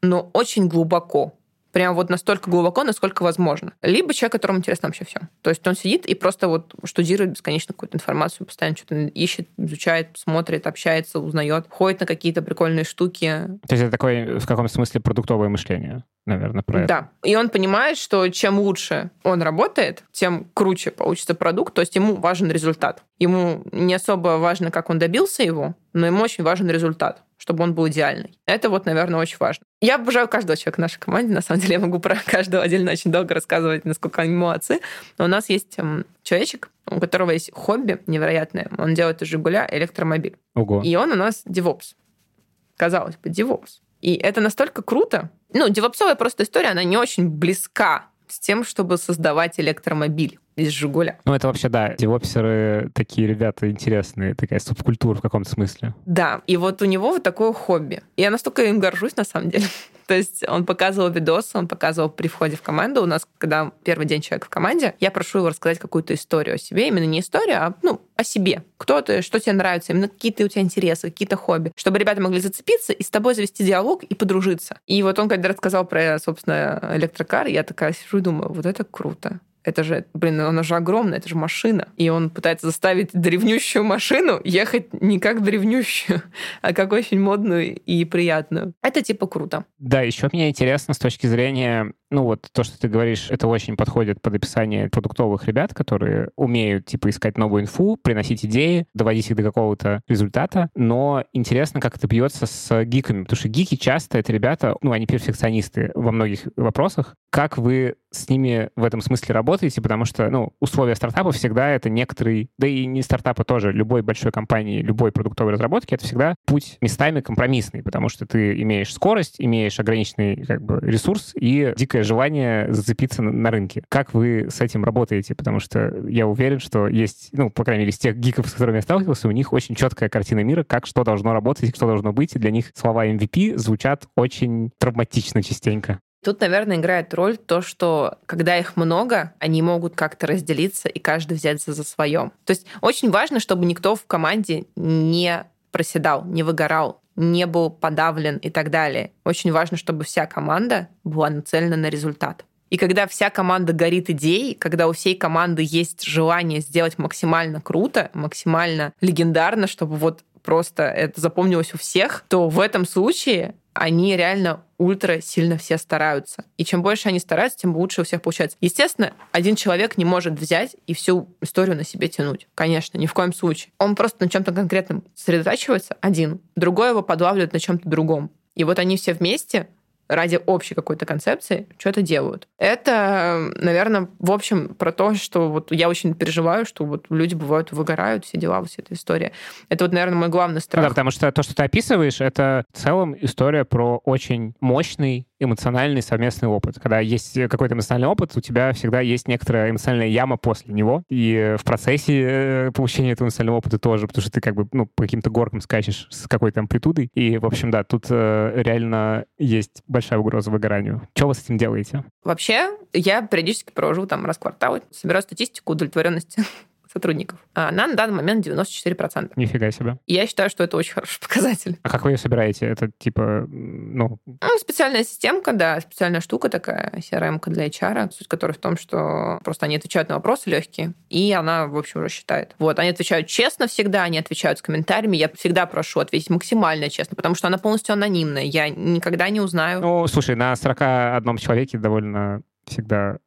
но очень глубоко прям вот настолько глубоко, насколько возможно. Либо человек, которому интересно вообще все. То есть он сидит и просто вот штудирует бесконечно какую-то информацию, постоянно что-то ищет, изучает, смотрит, общается, узнает, ходит на какие-то прикольные штуки. То есть это такое в каком смысле продуктовое мышление? наверное, про это. Да. И он понимает, что чем лучше он работает, тем круче получится продукт, то есть ему важен результат. Ему не особо важно, как он добился его, но ему очень важен результат чтобы он был идеальный. Это вот, наверное, очень важно. Я обожаю каждого человека в нашей команде. На самом деле я могу про каждого отдельно очень долго рассказывать, насколько они молодцы. Но у нас есть эм, человечек, у которого есть хобби невероятное. Он делает из «Жигуля» электромобиль. Ого. И он у нас DevOps. Казалось бы, DevOps. И это настолько круто. Ну, девопсовая просто история, она не очень близка с тем, чтобы создавать электромобиль из «Жигуля». Ну, это вообще, да, девопсеры такие ребята интересные, такая субкультура в каком-то смысле. Да, и вот у него вот такое хобби. Я настолько им горжусь, на самом деле. То есть он показывал видосы, он показывал при входе в команду. У нас, когда первый день человека в команде, я прошу его рассказать какую-то историю о себе. Именно не историю, а ну, о себе. Кто ты, что тебе нравится, именно какие-то у тебя интересы, какие-то хобби. Чтобы ребята могли зацепиться и с тобой завести диалог и подружиться. И вот он, когда рассказал про, собственно, электрокар, я такая сижу и думаю, вот это круто это же, блин, она же огромная, это же машина. И он пытается заставить древнющую машину ехать не как древнющую, а как очень модную и приятную. Это типа круто. Да, еще мне интересно с точки зрения ну вот то, что ты говоришь, это очень подходит под описание продуктовых ребят, которые умеют, типа, искать новую инфу, приносить идеи, доводить их до какого-то результата, но интересно, как это бьется с гиками, потому что гики часто это ребята, ну, они перфекционисты во многих вопросах. Как вы с ними в этом смысле работаете, потому что, ну, условия стартапа всегда это некоторый, да и не стартапа тоже, любой большой компании, любой продуктовой разработки, это всегда путь местами компромиссный, потому что ты имеешь скорость, имеешь ограниченный как бы ресурс и дикое желание зацепиться на, на рынке. Как вы с этим работаете? Потому что я уверен, что есть, ну, по крайней мере, из тех гиков, с которыми я сталкивался, у них очень четкая картина мира, как что должно работать, что должно быть, и для них слова MVP звучат очень травматично частенько. Тут, наверное, играет роль то, что когда их много, они могут как-то разделиться и каждый взяться за свое. То есть очень важно, чтобы никто в команде не проседал, не выгорал, не был подавлен и так далее. Очень важно, чтобы вся команда была нацелена на результат. И когда вся команда горит идеей, когда у всей команды есть желание сделать максимально круто, максимально легендарно, чтобы вот просто это запомнилось у всех, то в этом случае они реально ультра сильно все стараются. И чем больше они стараются, тем лучше у всех получается. Естественно, один человек не может взять и всю историю на себе тянуть. Конечно, ни в коем случае. Он просто на чем-то конкретном сосредотачивается, один. Другой его подлавливает на чем-то другом. И вот они все вместе ради общей какой-то концепции что-то делают. Это, наверное, в общем про то, что вот я очень переживаю, что вот люди бывают выгорают, все дела, вся эта история. Это вот, наверное, мой главный страх. Да, потому что то, что ты описываешь, это в целом история про очень мощный эмоциональный совместный опыт. Когда есть какой-то эмоциональный опыт, у тебя всегда есть некоторая эмоциональная яма после него. И в процессе э, получения этого эмоционального опыта тоже, потому что ты как бы ну, по каким-то горкам скачешь с какой-то амплитудой. И, в общем, да, тут э, реально есть большая угроза выгоранию. Что вы с этим делаете? Вообще, я периодически провожу там раз в квартал, собираю статистику удовлетворенности сотрудников. А она на данный момент 94%. Нифига себе. я считаю, что это очень хороший показатель. А как вы ее собираете? Это типа, ну... ну специальная системка, да, специальная штука такая, CRM для HR, суть которой в том, что просто они отвечают на вопросы легкие, и она, в общем, уже считает. Вот, они отвечают честно всегда, они отвечают с комментариями. Я всегда прошу ответить максимально честно, потому что она полностью анонимная. Я никогда не узнаю. Ну, слушай, на 41 человеке довольно всегда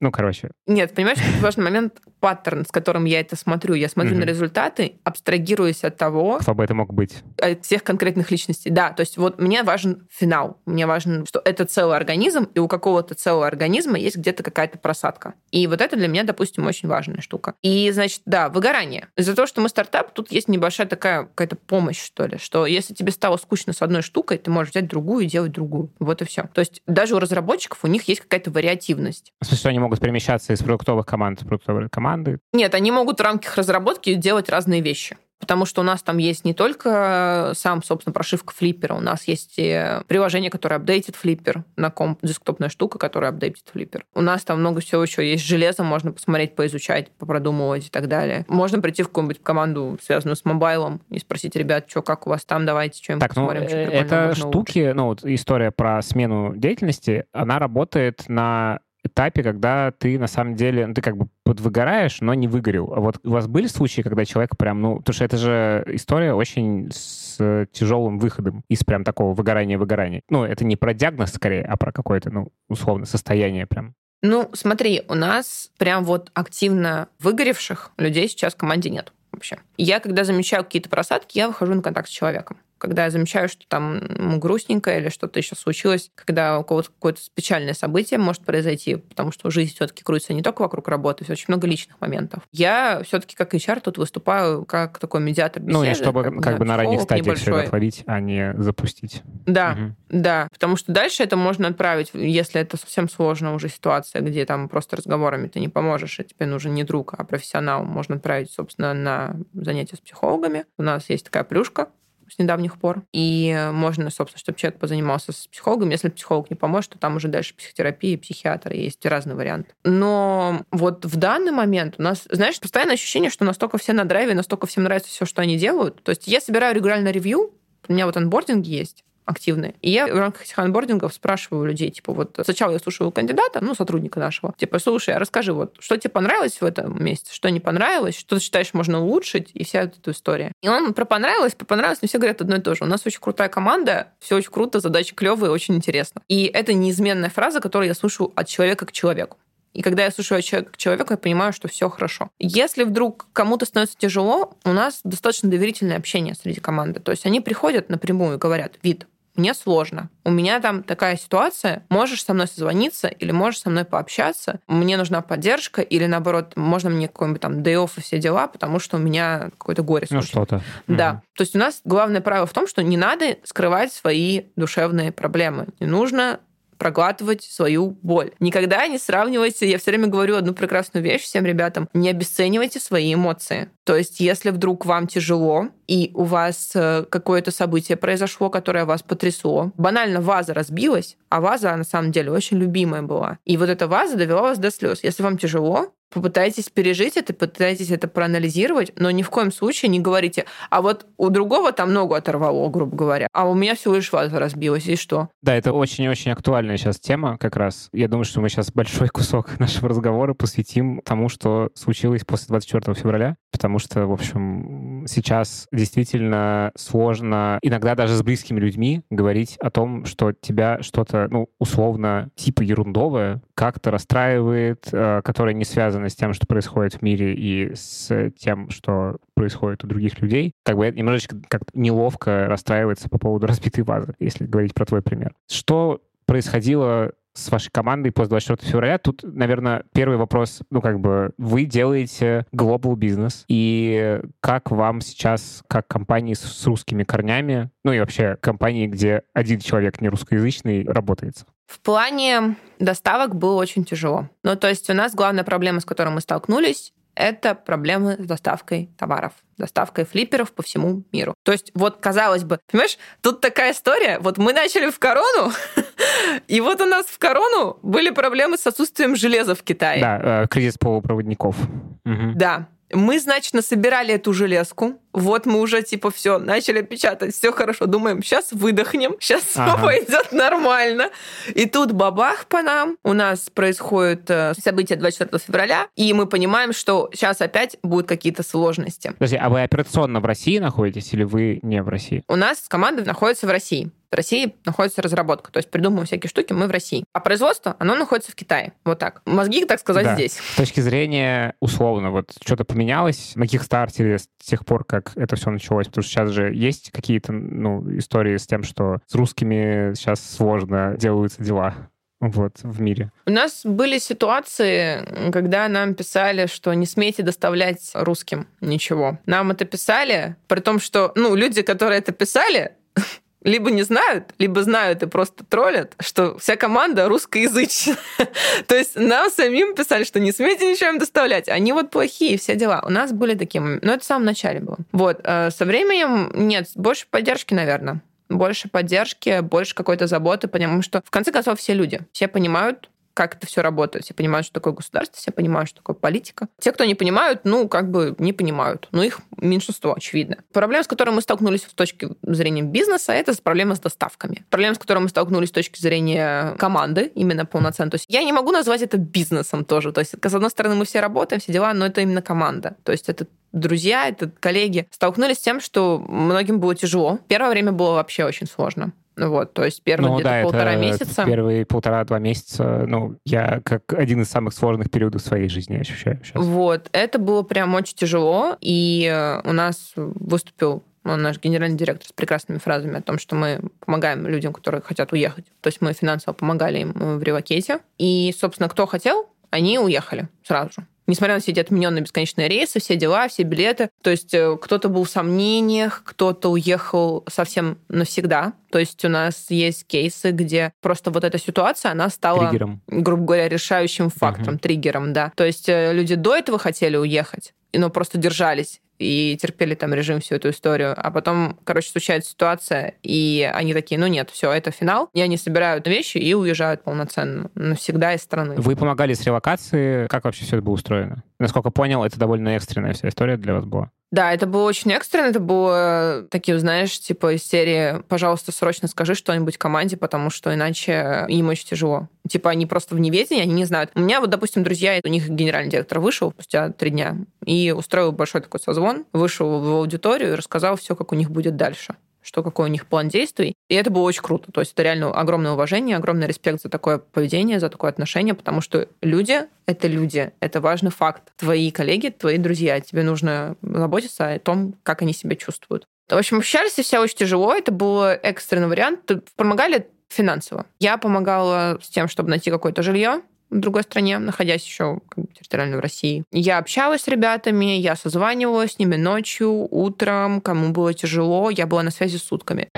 ну, короче. Нет, понимаешь, важный момент. Паттерн, с которым я это смотрю. Я смотрю mm-hmm. на результаты, абстрагируясь от того... Кто бы это мог быть? От всех конкретных личностей. Да, то есть вот мне важен финал. Мне важен, что это целый организм, и у какого-то целого организма есть где-то какая-то просадка. И вот это для меня, допустим, очень важная штука. И, значит, да, выгорание. Из-за того, что мы стартап, тут есть небольшая такая какая-то помощь, что ли, что если тебе стало скучно с одной штукой, ты можешь взять другую и делать другую. Вот и все. То есть даже у разработчиков у них есть какая-то вариативность. В смысле, что они могут перемещаться из продуктовых команд в продуктовые команды? Нет, они могут в рамках разработки делать разные вещи. Потому что у нас там есть не только сам, собственно, прошивка флиппера, у нас есть приложение, которое апдейтит флиппер на комп, десктопная штука, которая апдейтит флиппер. У нас там много всего еще есть железо, можно посмотреть, поизучать, попродумывать и так далее. Можно прийти в какую-нибудь команду, связанную с мобайлом, и спросить, ребят, что, как у вас там, давайте что-нибудь так, ну, посмотрим. Ну, это штуки, улучшить. ну, вот история про смену деятельности, она работает на этапе, когда ты на самом деле, ну, ты как бы подвыгораешь, но не выгорел. А вот у вас были случаи, когда человек прям, ну, потому что это же история очень с тяжелым выходом из прям такого выгорания-выгорания. Ну, это не про диагноз скорее, а про какое-то, ну, условно, состояние прям. Ну, смотри, у нас прям вот активно выгоревших людей сейчас в команде нет вообще. Я, когда замечаю какие-то просадки, я выхожу на контакт с человеком когда я замечаю, что там ему грустненько или что-то еще случилось, когда у кого-то какое-то печальное событие может произойти, потому что жизнь все-таки крутится не только вокруг работы, все очень много личных моментов. Я все-таки как HR тут выступаю как такой медиатор беседы. Ну и чтобы как, как бы на ранних стадиях все это отводить, а не запустить. Да, угу. да, потому что дальше это можно отправить, если это совсем сложная уже ситуация, где там просто разговорами ты не поможешь, и тебе нужен не друг, а профессионал, можно отправить, собственно, на занятия с психологами. У нас есть такая плюшка, с недавних пор. И можно, собственно, чтобы человек позанимался с психологом. Если психолог не поможет, то там уже дальше психотерапия, психиатр, есть разные варианты. Но вот в данный момент у нас, знаешь, постоянное ощущение, что настолько все на драйве, настолько всем нравится все, что они делают. То есть я собираю регулярно ревью, у меня вот анбординг есть, активные. И я в рамках этих анбордингов спрашиваю людей, типа, вот сначала я слушаю кандидата, ну, сотрудника нашего, типа, слушай, а расскажи, вот, что тебе понравилось в этом месте, что не понравилось, что ты считаешь можно улучшить, и вся эта история. И он про понравилось, про понравилось, но все говорят одно и то же. У нас очень крутая команда, все очень круто, задачи клевые, очень интересно. И это неизменная фраза, которую я слушаю от человека к человеку. И когда я слушаю человека к человеку, я понимаю, что все хорошо. Если вдруг кому-то становится тяжело, у нас достаточно доверительное общение среди команды. То есть они приходят напрямую и говорят, вид, мне сложно. У меня там такая ситуация, можешь со мной созвониться или можешь со мной пообщаться, мне нужна поддержка или наоборот, можно мне какой-нибудь там day и все дела, потому что у меня какое-то горе Ну что-то. Да. Mm-hmm. То есть у нас главное правило в том, что не надо скрывать свои душевные проблемы. Не нужно проглатывать свою боль. Никогда не сравнивайте, я все время говорю одну прекрасную вещь всем ребятам, не обесценивайте свои эмоции. То есть, если вдруг вам тяжело, и у вас э, какое-то событие произошло, которое вас потрясло, банально ваза разбилась, а ваза на самом деле очень любимая была. И вот эта ваза довела вас до слез. Если вам тяжело, попытайтесь пережить это, попытайтесь это проанализировать, но ни в коем случае не говорите, а вот у другого там ногу оторвало, грубо говоря, а у меня всего лишь ваза разбилась, и что? Да, это очень-очень актуальная сейчас тема как раз. Я думаю, что мы сейчас большой кусок нашего разговора посвятим тому, что случилось после 24 февраля, потому что, в общем, сейчас действительно сложно иногда даже с близкими людьми говорить о том, что тебя что-то, ну, условно, типа ерундовое как-то расстраивает, э, которое не связано с тем, что происходит в мире и с тем, что происходит у других людей. Как бы немножечко как неловко расстраивается по поводу разбитой вазы, если говорить про твой пример. Что происходило с вашей командой после 24 февраля. Тут, наверное, первый вопрос, ну, как бы, вы делаете global бизнес, и как вам сейчас, как компании с, с русскими корнями, ну и вообще компании, где один человек не русскоязычный, работается? В плане доставок было очень тяжело. Ну, то есть у нас главная проблема, с которой мы столкнулись, это проблемы с доставкой товаров, доставкой флипперов по всему миру. То есть вот, казалось бы, понимаешь, тут такая история, вот мы начали в корону, и вот у нас в корону были проблемы с отсутствием железа в Китае. Да, э, кризис полупроводников. Да, мы, значит, насобирали эту железку, вот мы уже типа все, начали печатать, все хорошо, думаем, сейчас выдохнем, сейчас ага. все пойдет нормально. И тут бабах по нам, у нас происходит э, событие 24 февраля, и мы понимаем, что сейчас опять будут какие-то сложности. Подожди, а вы операционно в России находитесь или вы не в России? У нас команда находится в России. В России находится разработка, то есть придумываем всякие штуки мы в России. А производство, оно находится в Китае. Вот так. Мозги, так сказать, да. здесь. С точки зрения, условно, вот что-то поменялось на Kickstarter с тех пор, как это все началось? Потому что сейчас же есть какие-то ну, истории с тем, что с русскими сейчас сложно делаются дела вот, в мире? У нас были ситуации, когда нам писали, что не смейте доставлять русским ничего. Нам это писали, при том, что ну, люди, которые это писали, либо не знают, либо знают и просто троллят, что вся команда русскоязычная. То есть нам самим писали, что не смейте ничего им доставлять. Они вот плохие, все дела. У нас были такие моменты. Но это в самом начале было. Вот. Э, со временем нет, больше поддержки, наверное больше поддержки, больше какой-то заботы, потому что в конце концов все люди, все понимают, как это все работает. Все понимают, что такое государство, все понимают, что такое политика. Те, кто не понимают, ну, как бы не понимают. Но их меньшинство, очевидно. Проблема, с которой мы столкнулись с точки зрения бизнеса, это проблема с доставками. Проблема, с которой мы столкнулись с точки зрения команды, именно полноценно. То есть я не могу назвать это бизнесом тоже. То есть, с одной стороны, мы все работаем, все дела, но это именно команда. То есть это друзья, это коллеги столкнулись с тем, что многим было тяжело. Первое время было вообще очень сложно. Вот, то есть первые ну, где-то да, полтора месяца. Первые полтора-два месяца, ну, я как один из самых сложных периодов своей жизни ощущаю сейчас. Вот, это было прям очень тяжело, и э, у нас выступил ну, наш генеральный директор с прекрасными фразами о том, что мы помогаем людям, которые хотят уехать. То есть мы финансово помогали им в ревокете. И, собственно, кто хотел, они уехали сразу же несмотря на все эти отмененные бесконечные рейсы, все дела, все билеты. То есть э, кто-то был в сомнениях, кто-то уехал совсем навсегда. То есть у нас есть кейсы, где просто вот эта ситуация, она стала, триггером. грубо говоря, решающим фактором, угу. триггером, да. То есть э, люди до этого хотели уехать, но просто держались и терпели там режим всю эту историю. А потом, короче, случается ситуация, и они такие, ну нет, все, это финал. И они собирают вещи и уезжают полноценно навсегда из страны. Вы помогали с релокацией. Как вообще все это было устроено? Насколько понял, это довольно экстренная вся история для вас была. Да, это было очень экстренно, это было э, такие, знаешь, типа из серии «пожалуйста, срочно скажи что-нибудь команде, потому что иначе им очень тяжело». Типа они просто в неведении, они не знают. У меня вот, допустим, друзья, у них генеральный директор вышел спустя три дня и устроил большой такой созвон, вышел в аудиторию и рассказал все, как у них будет дальше что какой у них план действий. И это было очень круто. То есть это реально огромное уважение, огромный респект за такое поведение, за такое отношение, потому что люди — это люди, это важный факт. Твои коллеги, твои друзья, тебе нужно заботиться о том, как они себя чувствуют. В общем, общались все очень тяжело, это был экстренный вариант. Помогали финансово. Я помогала с тем, чтобы найти какое-то жилье, в другой стране, находясь еще как бы, территориально в России. Я общалась с ребятами, я созванивалась с ними ночью, утром, кому было тяжело, я была на связи с сутками.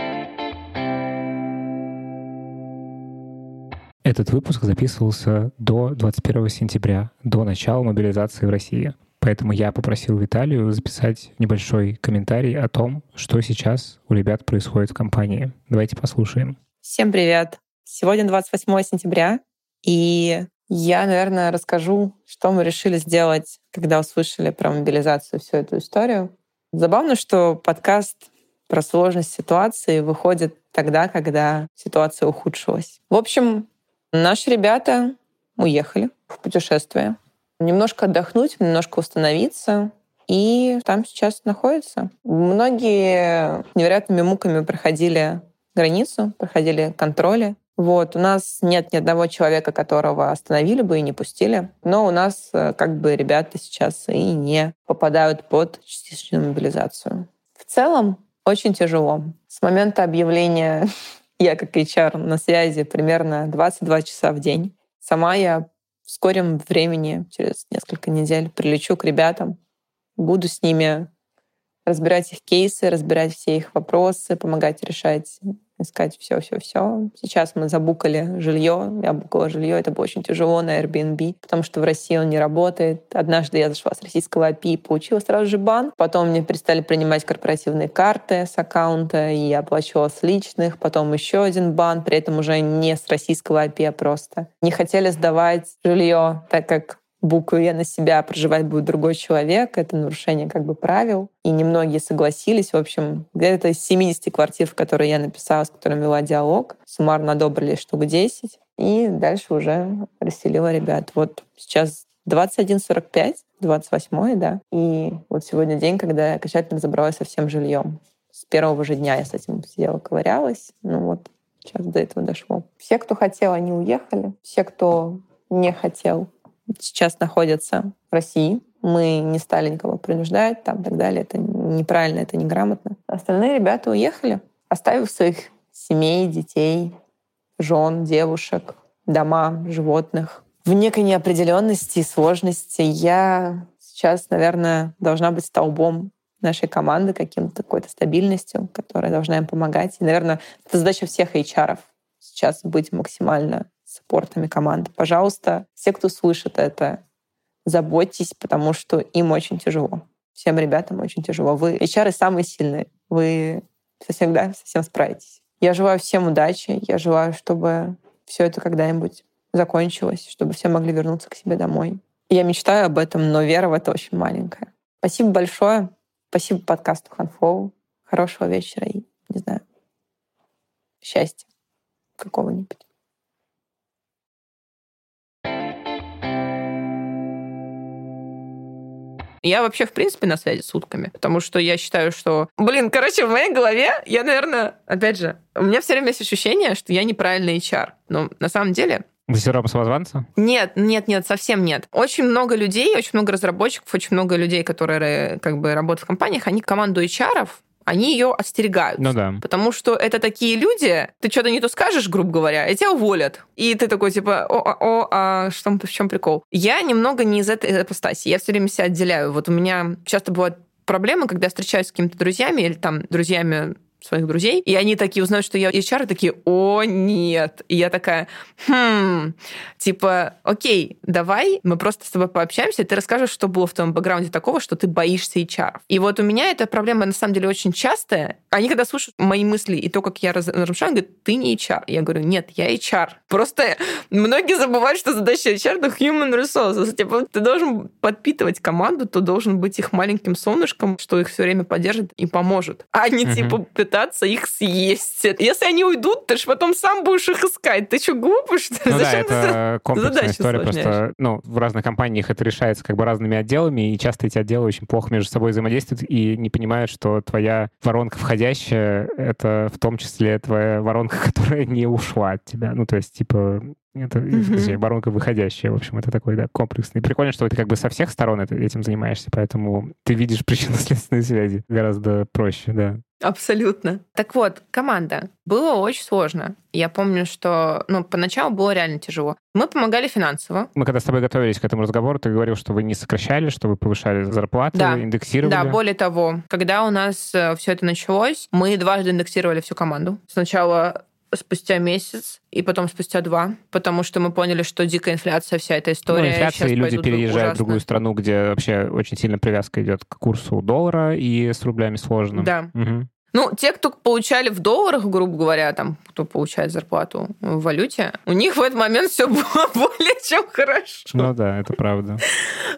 Этот выпуск записывался до 21 сентября, до начала мобилизации в России. Поэтому я попросил Виталию записать небольшой комментарий о том, что сейчас у ребят происходит в компании. Давайте послушаем. Всем привет! Сегодня 28 сентября, и я, наверное, расскажу, что мы решили сделать, когда услышали про мобилизацию всю эту историю. Забавно, что подкаст про сложность ситуации выходит тогда, когда ситуация ухудшилась. В общем, наши ребята уехали в путешествие. Немножко отдохнуть, немножко установиться, и там сейчас находятся. Многие невероятными муками проходили границу, проходили контроли. Вот, у нас нет ни одного человека, которого остановили бы и не пустили. Но у нас э, как бы ребята сейчас и не попадают под частичную мобилизацию. В целом очень тяжело. С момента объявления я как HR на связи примерно 22 часа в день. Сама я в скором времени, через несколько недель, прилечу к ребятам, буду с ними разбирать их кейсы, разбирать все их вопросы, помогать решать искать все-все-все. Сейчас мы забукали жилье. Я букала жилье. Это было очень тяжело на Airbnb, потому что в России он не работает. Однажды я зашла с российского API получила сразу же бан. Потом мне перестали принимать корпоративные карты с аккаунта, и я оплачивала с личных. Потом еще один бан, при этом уже не с российского API, а просто. Не хотели сдавать жилье, так как букву «Е» на себя проживать будет другой человек. Это нарушение как бы правил. И немногие согласились. В общем, где-то из 70 квартир, в которые я написала, с которыми вела диалог, суммарно одобрили штук 10. И дальше уже расселила ребят. Вот сейчас 21.45, 28 да. И вот сегодня день, когда я окончательно разобралась со всем жильем. С первого же дня я с этим сидела, ковырялась. Ну вот, сейчас до этого дошло. Все, кто хотел, они уехали. Все, кто не хотел, сейчас находятся в России. Мы не стали никого принуждать, там, так далее. Это неправильно, это неграмотно. Остальные ребята уехали, оставив своих семей, детей, жен, девушек, дома, животных. В некой неопределенности и сложности я сейчас, наверное, должна быть столбом нашей команды каким-то, какой-то стабильностью, которая должна им помогать. И, наверное, это задача всех HR сейчас быть максимально саппортами команды. Пожалуйста, все, кто слышит это, заботьтесь, потому что им очень тяжело. Всем ребятам очень тяжело. Вы HR самые сильные. Вы всегда совсем справитесь. Я желаю всем удачи. Я желаю, чтобы все это когда-нибудь закончилось, чтобы все могли вернуться к себе домой. Я мечтаю об этом, но вера в это очень маленькая. Спасибо большое. Спасибо подкасту Ханфоу. Хорошего вечера и, не знаю, счастья какого-нибудь. Я вообще, в принципе, на связи с утками, потому что я считаю, что... Блин, короче, в моей голове я, наверное, опять же, у меня все время есть ощущение, что я неправильный HR. Но на самом деле вы синдром самозванца? Нет, нет, нет, совсем нет. Очень много людей, очень много разработчиков, очень много людей, которые как бы работают в компаниях, они команду HR они ее остерегают. Ну да. Потому что это такие люди, ты что-то не то скажешь, грубо говоря, и тебя уволят. И ты такой, типа, о, о, о а что, в чем прикол? Я немного не из этой апостасии. Я все время себя отделяю. Вот у меня часто бывают проблемы, когда я встречаюсь с какими-то друзьями или там друзьями своих друзей, и они такие узнают, что я HR, и такие, о, нет. И я такая, хм, типа, окей, давай мы просто с тобой пообщаемся, и ты расскажешь, что было в твоем бэкграунде такого, что ты боишься HR. И вот у меня эта проблема на самом деле очень частая. Они когда слушают мои мысли и то, как я разрушаю, говорят, ты не HR. Я говорю, нет, я HR. Просто многие забывают, что задача HR — это human resources. Типа, ты должен подпитывать команду, ты должен быть их маленьким солнышком, что их все время поддержит и поможет. А не, типа, пытаться их съесть. Если они уйдут, ты же потом сам будешь их искать. Ты что, глупый, что ли? Ну Зачем да, это комплексная история. Просто ну, в разных компаниях это решается как бы разными отделами, и часто эти отделы очень плохо между собой взаимодействуют и не понимают, что твоя воронка входящая — это в том числе твоя воронка, которая не ушла от тебя. Ну, то есть, типа, это, точнее, воронка выходящая. В общем, это такой, да, комплексный. Прикольно, что ты как бы со всех сторон этим занимаешься, поэтому ты видишь причинно-следственные связи. Гораздо проще, да. Абсолютно. Так вот, команда. Было очень сложно. Я помню, что ну, поначалу было реально тяжело. Мы помогали финансово. Мы когда с тобой готовились к этому разговору, ты говорил, что вы не сокращали, что вы повышали зарплаты, да. индексировали. Да, более того, когда у нас э, все это началось, мы дважды индексировали всю команду. Сначала спустя месяц и потом спустя два, потому что мы поняли, что дикая инфляция, вся эта история. Ну, инфляция, и люди переезжают ужасно. в другую страну, где вообще очень сильно привязка идет к курсу доллара, и с рублями сложно. Да. Угу. Ну, те, кто получали в долларах, грубо говоря, там, кто получает зарплату в валюте, у них в этот момент все было более чем хорошо. Ну да, это правда.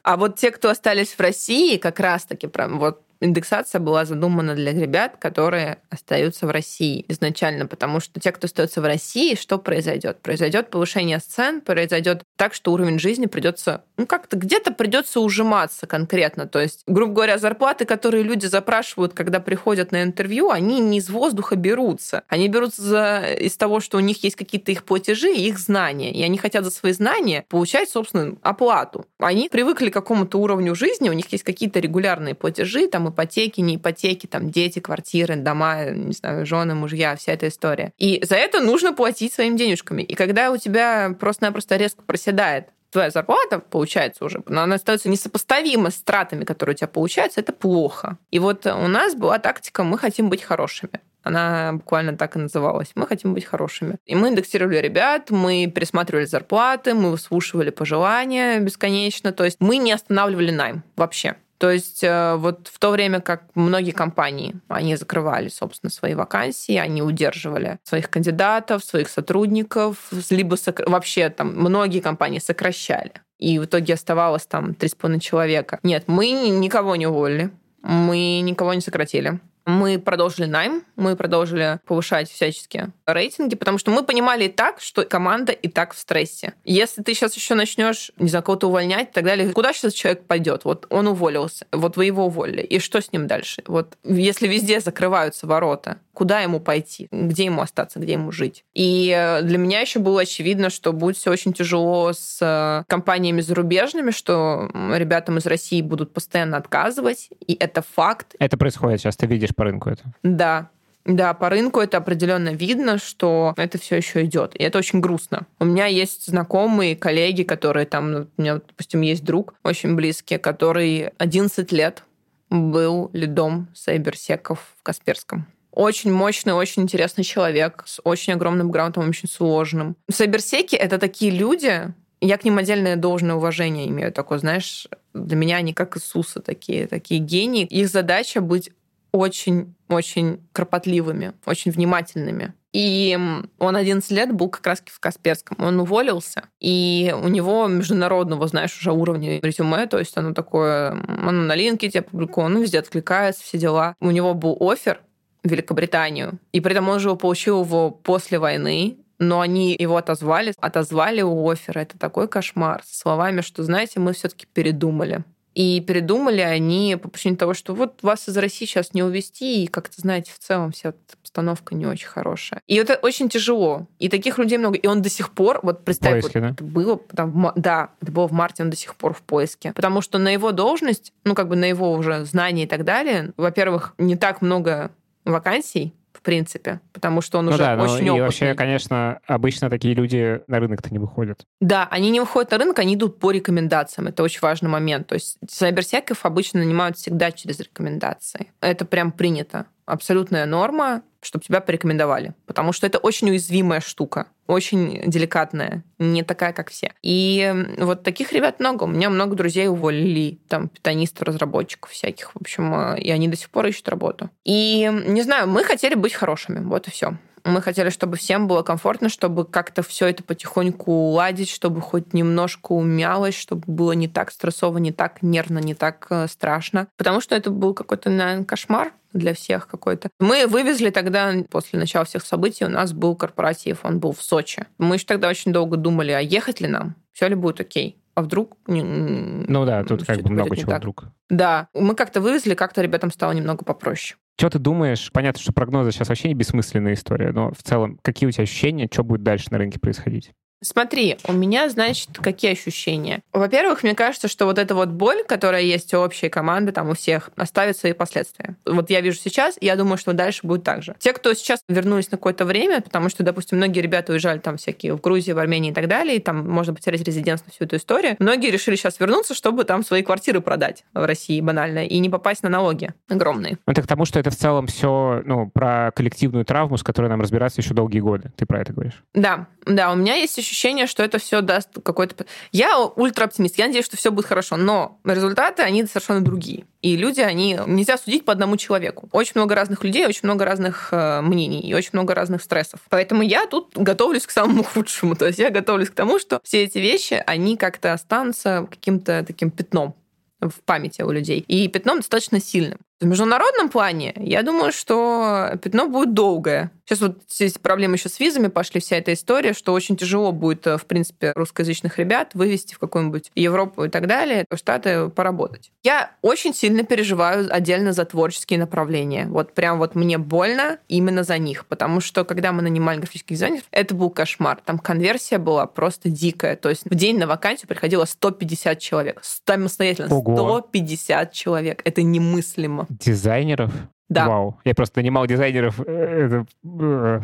А вот те, кто остались в России, как раз-таки прям вот индексация была задумана для ребят, которые остаются в России изначально, потому что те, кто остается в России, что произойдет? Произойдет повышение цен, произойдет так, что уровень жизни придется, ну как-то где-то придется ужиматься конкретно. То есть, грубо говоря, зарплаты, которые люди запрашивают, когда приходят на интервью, они не из воздуха берутся. Они берутся за, из того, что у них есть какие-то их платежи и их знания. И они хотят за свои знания получать, собственно, оплату. Они привыкли к какому-то уровню жизни, у них есть какие-то регулярные платежи, там ипотеки, не ипотеки, там дети, квартиры, дома, не знаю, жены, мужья, вся эта история. И за это нужно платить своими денежками. И когда у тебя просто-напросто резко проседает твоя зарплата, получается уже, но она остается несопоставима с тратами, которые у тебя получаются, это плохо. И вот у нас была тактика «мы хотим быть хорошими». Она буквально так и называлась. Мы хотим быть хорошими. И мы индексировали ребят, мы пересматривали зарплаты, мы выслушивали пожелания бесконечно. То есть мы не останавливали найм вообще. То есть э, вот в то время как многие компании, они закрывали, собственно, свои вакансии, они удерживали своих кандидатов, своих сотрудников, либо сокр... вообще там многие компании сокращали. И в итоге оставалось там 3,5 человека. Нет, мы никого не уволили, мы никого не сократили. Мы продолжили найм, мы продолжили повышать всячески рейтинги, потому что мы понимали и так, что команда и так в стрессе. Если ты сейчас еще начнешь, не знаю, кого-то увольнять и так далее, куда сейчас человек пойдет? Вот он уволился, вот вы его уволили, и что с ним дальше? Вот если везде закрываются ворота, куда ему пойти, где ему остаться, где ему жить. И э, для меня еще было очевидно, что будет все очень тяжело с э, компаниями зарубежными, что ребятам из России будут постоянно отказывать, и это факт. Это происходит сейчас, ты видишь по рынку это? Да, да, по рынку это определенно видно, что это все еще идет. И это очень грустно. У меня есть знакомые, коллеги, которые там, ну, у меня, допустим, есть друг очень близкий, который 11 лет был лидом сайберсеков в Касперском. Очень мощный, очень интересный человек с очень огромным грантом, очень сложным. Сайберсеки — это такие люди, я к ним отдельное должное уважение имею. Такое, знаешь, для меня они как Иисусы такие, такие гении. Их задача быть очень-очень кропотливыми, очень внимательными. И он 11 лет был как раз в Касперском. Он уволился, и у него международного, знаешь, уже уровня резюме, то есть оно такое, оно на LinkedIn опубликовано, ну, везде откликается, все дела. У него был офер Великобританию, и при этом он же получил его после войны, но они его отозвали, отозвали у оффера. Это такой кошмар. С словами, что, знаете, мы все-таки передумали. И передумали они по причине того, что вот вас из России сейчас не увезти, и как-то, знаете, в целом вся обстановка не очень хорошая. И это очень тяжело. И таких людей много. И он до сих пор, вот представь, поиске, вот да? это было, там, да, это было в марте, он до сих пор в поиске. Потому что на его должность, ну, как бы на его уже знания и так далее, во-первых, не так много вакансий, в принципе, потому что он ну уже да, ну очень и опытный. вообще, конечно, обычно такие люди на рынок-то не выходят. Да, они не выходят на рынок, они идут по рекомендациям. Это очень важный момент. То есть сайберсеков обычно нанимают всегда через рекомендации. Это прям принято. Абсолютная норма, чтобы тебя порекомендовали. Потому что это очень уязвимая штука, очень деликатная, не такая, как все. И вот таких ребят много. У меня много друзей уволили, там, питанистов, разработчиков всяких, в общем, э, и они до сих пор ищут работу. И, не знаю, мы хотели быть хорошими, вот и все. Мы хотели, чтобы всем было комфортно, чтобы как-то все это потихоньку уладить, чтобы хоть немножко умялось, чтобы было не так стрессово, не так нервно, не так э, страшно. Потому что это был какой-то, наверное, кошмар для всех какой-то. Мы вывезли тогда, после начала всех событий, у нас был корпоратив, он был в Сочи. Мы еще тогда очень долго думали, а ехать ли нам? Все ли будет окей? А вдруг... Ну да, тут как бы много чего так. вдруг. Да, мы как-то вывезли, как-то ребятам стало немного попроще. Что ты думаешь? Понятно, что прогнозы сейчас вообще не бессмысленная история, но в целом, какие у тебя ощущения, что будет дальше на рынке происходить? Смотри, у меня, значит, какие ощущения? Во-первых, мне кажется, что вот эта вот боль, которая есть у общей команды, там у всех, оставит свои последствия. Вот я вижу сейчас, и я думаю, что дальше будет так же. Те, кто сейчас вернулись на какое-то время, потому что, допустим, многие ребята уезжали там всякие в Грузии, в Армении и так далее, и там можно потерять резидентство, всю эту историю. Многие решили сейчас вернуться, чтобы там свои квартиры продать в России банально и не попасть на налоги огромные. Ну, это к тому, что это в целом все ну, про коллективную травму, с которой нам разбираться еще долгие годы. Ты про это говоришь. Да, да, у меня есть ощущение, что это все даст какой-то... Я ультра оптимист, я надеюсь, что все будет хорошо, но результаты, они совершенно другие. И люди, они... Нельзя судить по одному человеку. Очень много разных людей, очень много разных э, мнений и очень много разных стрессов. Поэтому я тут готовлюсь к самому худшему. То есть я готовлюсь к тому, что все эти вещи, они как-то останутся каким-то таким пятном в памяти у людей. И пятном достаточно сильным. В международном плане, я думаю, что пятно будет долгое. Сейчас вот здесь проблемы еще с визами пошли, вся эта история, что очень тяжело будет, э, в принципе, русскоязычных ребят вывести в какую-нибудь Европу и так далее, в Штаты поработать. Я очень сильно переживаю отдельно за творческие направления. Вот прям вот мне больно именно за них, потому что когда мы нанимали графических дизайнеров, это был кошмар. Там конверсия была просто дикая. То есть в день на вакансию приходило 150 человек. Самостоятельно. Ого. 150 человек. Это немыслимо. Дизайнеров? Да. Вау. Я просто нанимал дизайнеров. э, Это... э,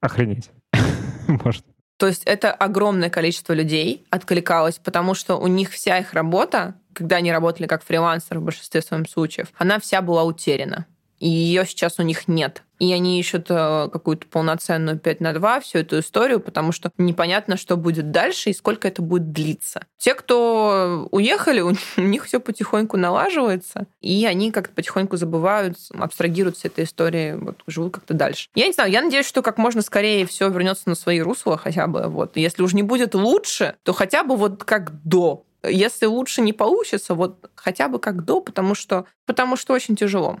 Охренеть. Может. То есть это огромное количество людей откликалось, потому что у них вся их работа, когда они работали как фрилансеры в большинстве своем случаев, она вся была утеряна. Ее сейчас у них нет. И они ищут э, какую-то полноценную 5 на 2, всю эту историю, потому что непонятно, что будет дальше и сколько это будет длиться. Те, кто уехали, у них все потихоньку налаживается, и они как-то потихоньку забывают, абстрагируются этой истории, вот, живут как-то дальше. Я не знаю, я надеюсь, что как можно скорее все вернется на свои русла хотя бы. Вот. Если уж не будет лучше, то хотя бы вот как до. Если лучше не получится, вот хотя бы как до, потому что, потому что очень тяжело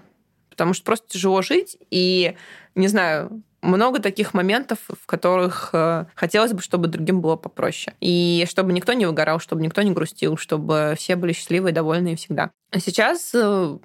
потому что просто тяжело жить, и, не знаю, много таких моментов, в которых э, хотелось бы, чтобы другим было попроще. И чтобы никто не выгорал, чтобы никто не грустил, чтобы все были счастливы и довольны всегда. А сейчас э,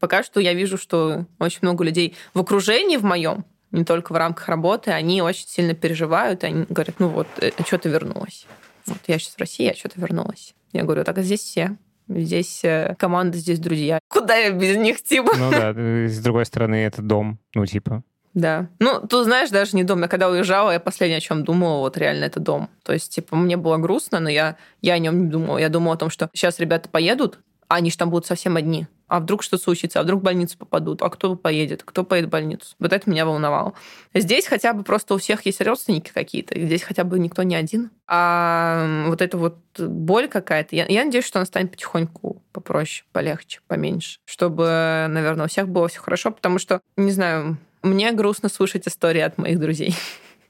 пока что я вижу, что очень много людей в окружении в моем, не только в рамках работы, они очень сильно переживают, они говорят, ну вот, а э, что ты вернулась? Вот я сейчас в России, а что ты вернулась? Я говорю, так здесь все. Здесь э, команда, здесь друзья. Куда я без них, типа? Ну да, с другой стороны, это дом, ну типа. Да. Ну, ты знаешь, даже не дом. Я когда уезжала, я последнее, о чем думала, вот реально это дом. То есть, типа, мне было грустно, но я, я о нем не думала. Я думала о том, что сейчас ребята поедут, а они же там будут совсем одни а вдруг что-то случится, а вдруг в больницу попадут, а кто поедет, кто поедет в больницу. Вот это меня волновало. Здесь хотя бы просто у всех есть родственники какие-то, здесь хотя бы никто не один. А вот эта вот боль какая-то, я, я надеюсь, что она станет потихоньку попроще, полегче, поменьше, чтобы, наверное, у всех было все хорошо, потому что, не знаю, мне грустно слышать истории от моих друзей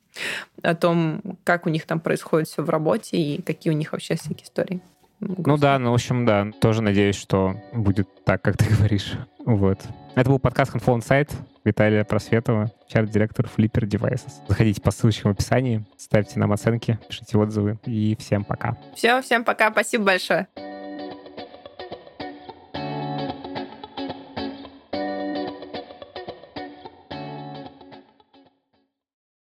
о том, как у них там происходит все в работе и какие у них вообще всякие истории. Ну да, ну в общем, да, тоже надеюсь, что будет так, как ты говоришь. Вот. Это был подкаст Handful Insight Виталия Просветова, чарт-директор Flipper Devices. Заходите по ссылочкам в описании, ставьте нам оценки, пишите отзывы и всем пока. Все, всем пока, спасибо большое.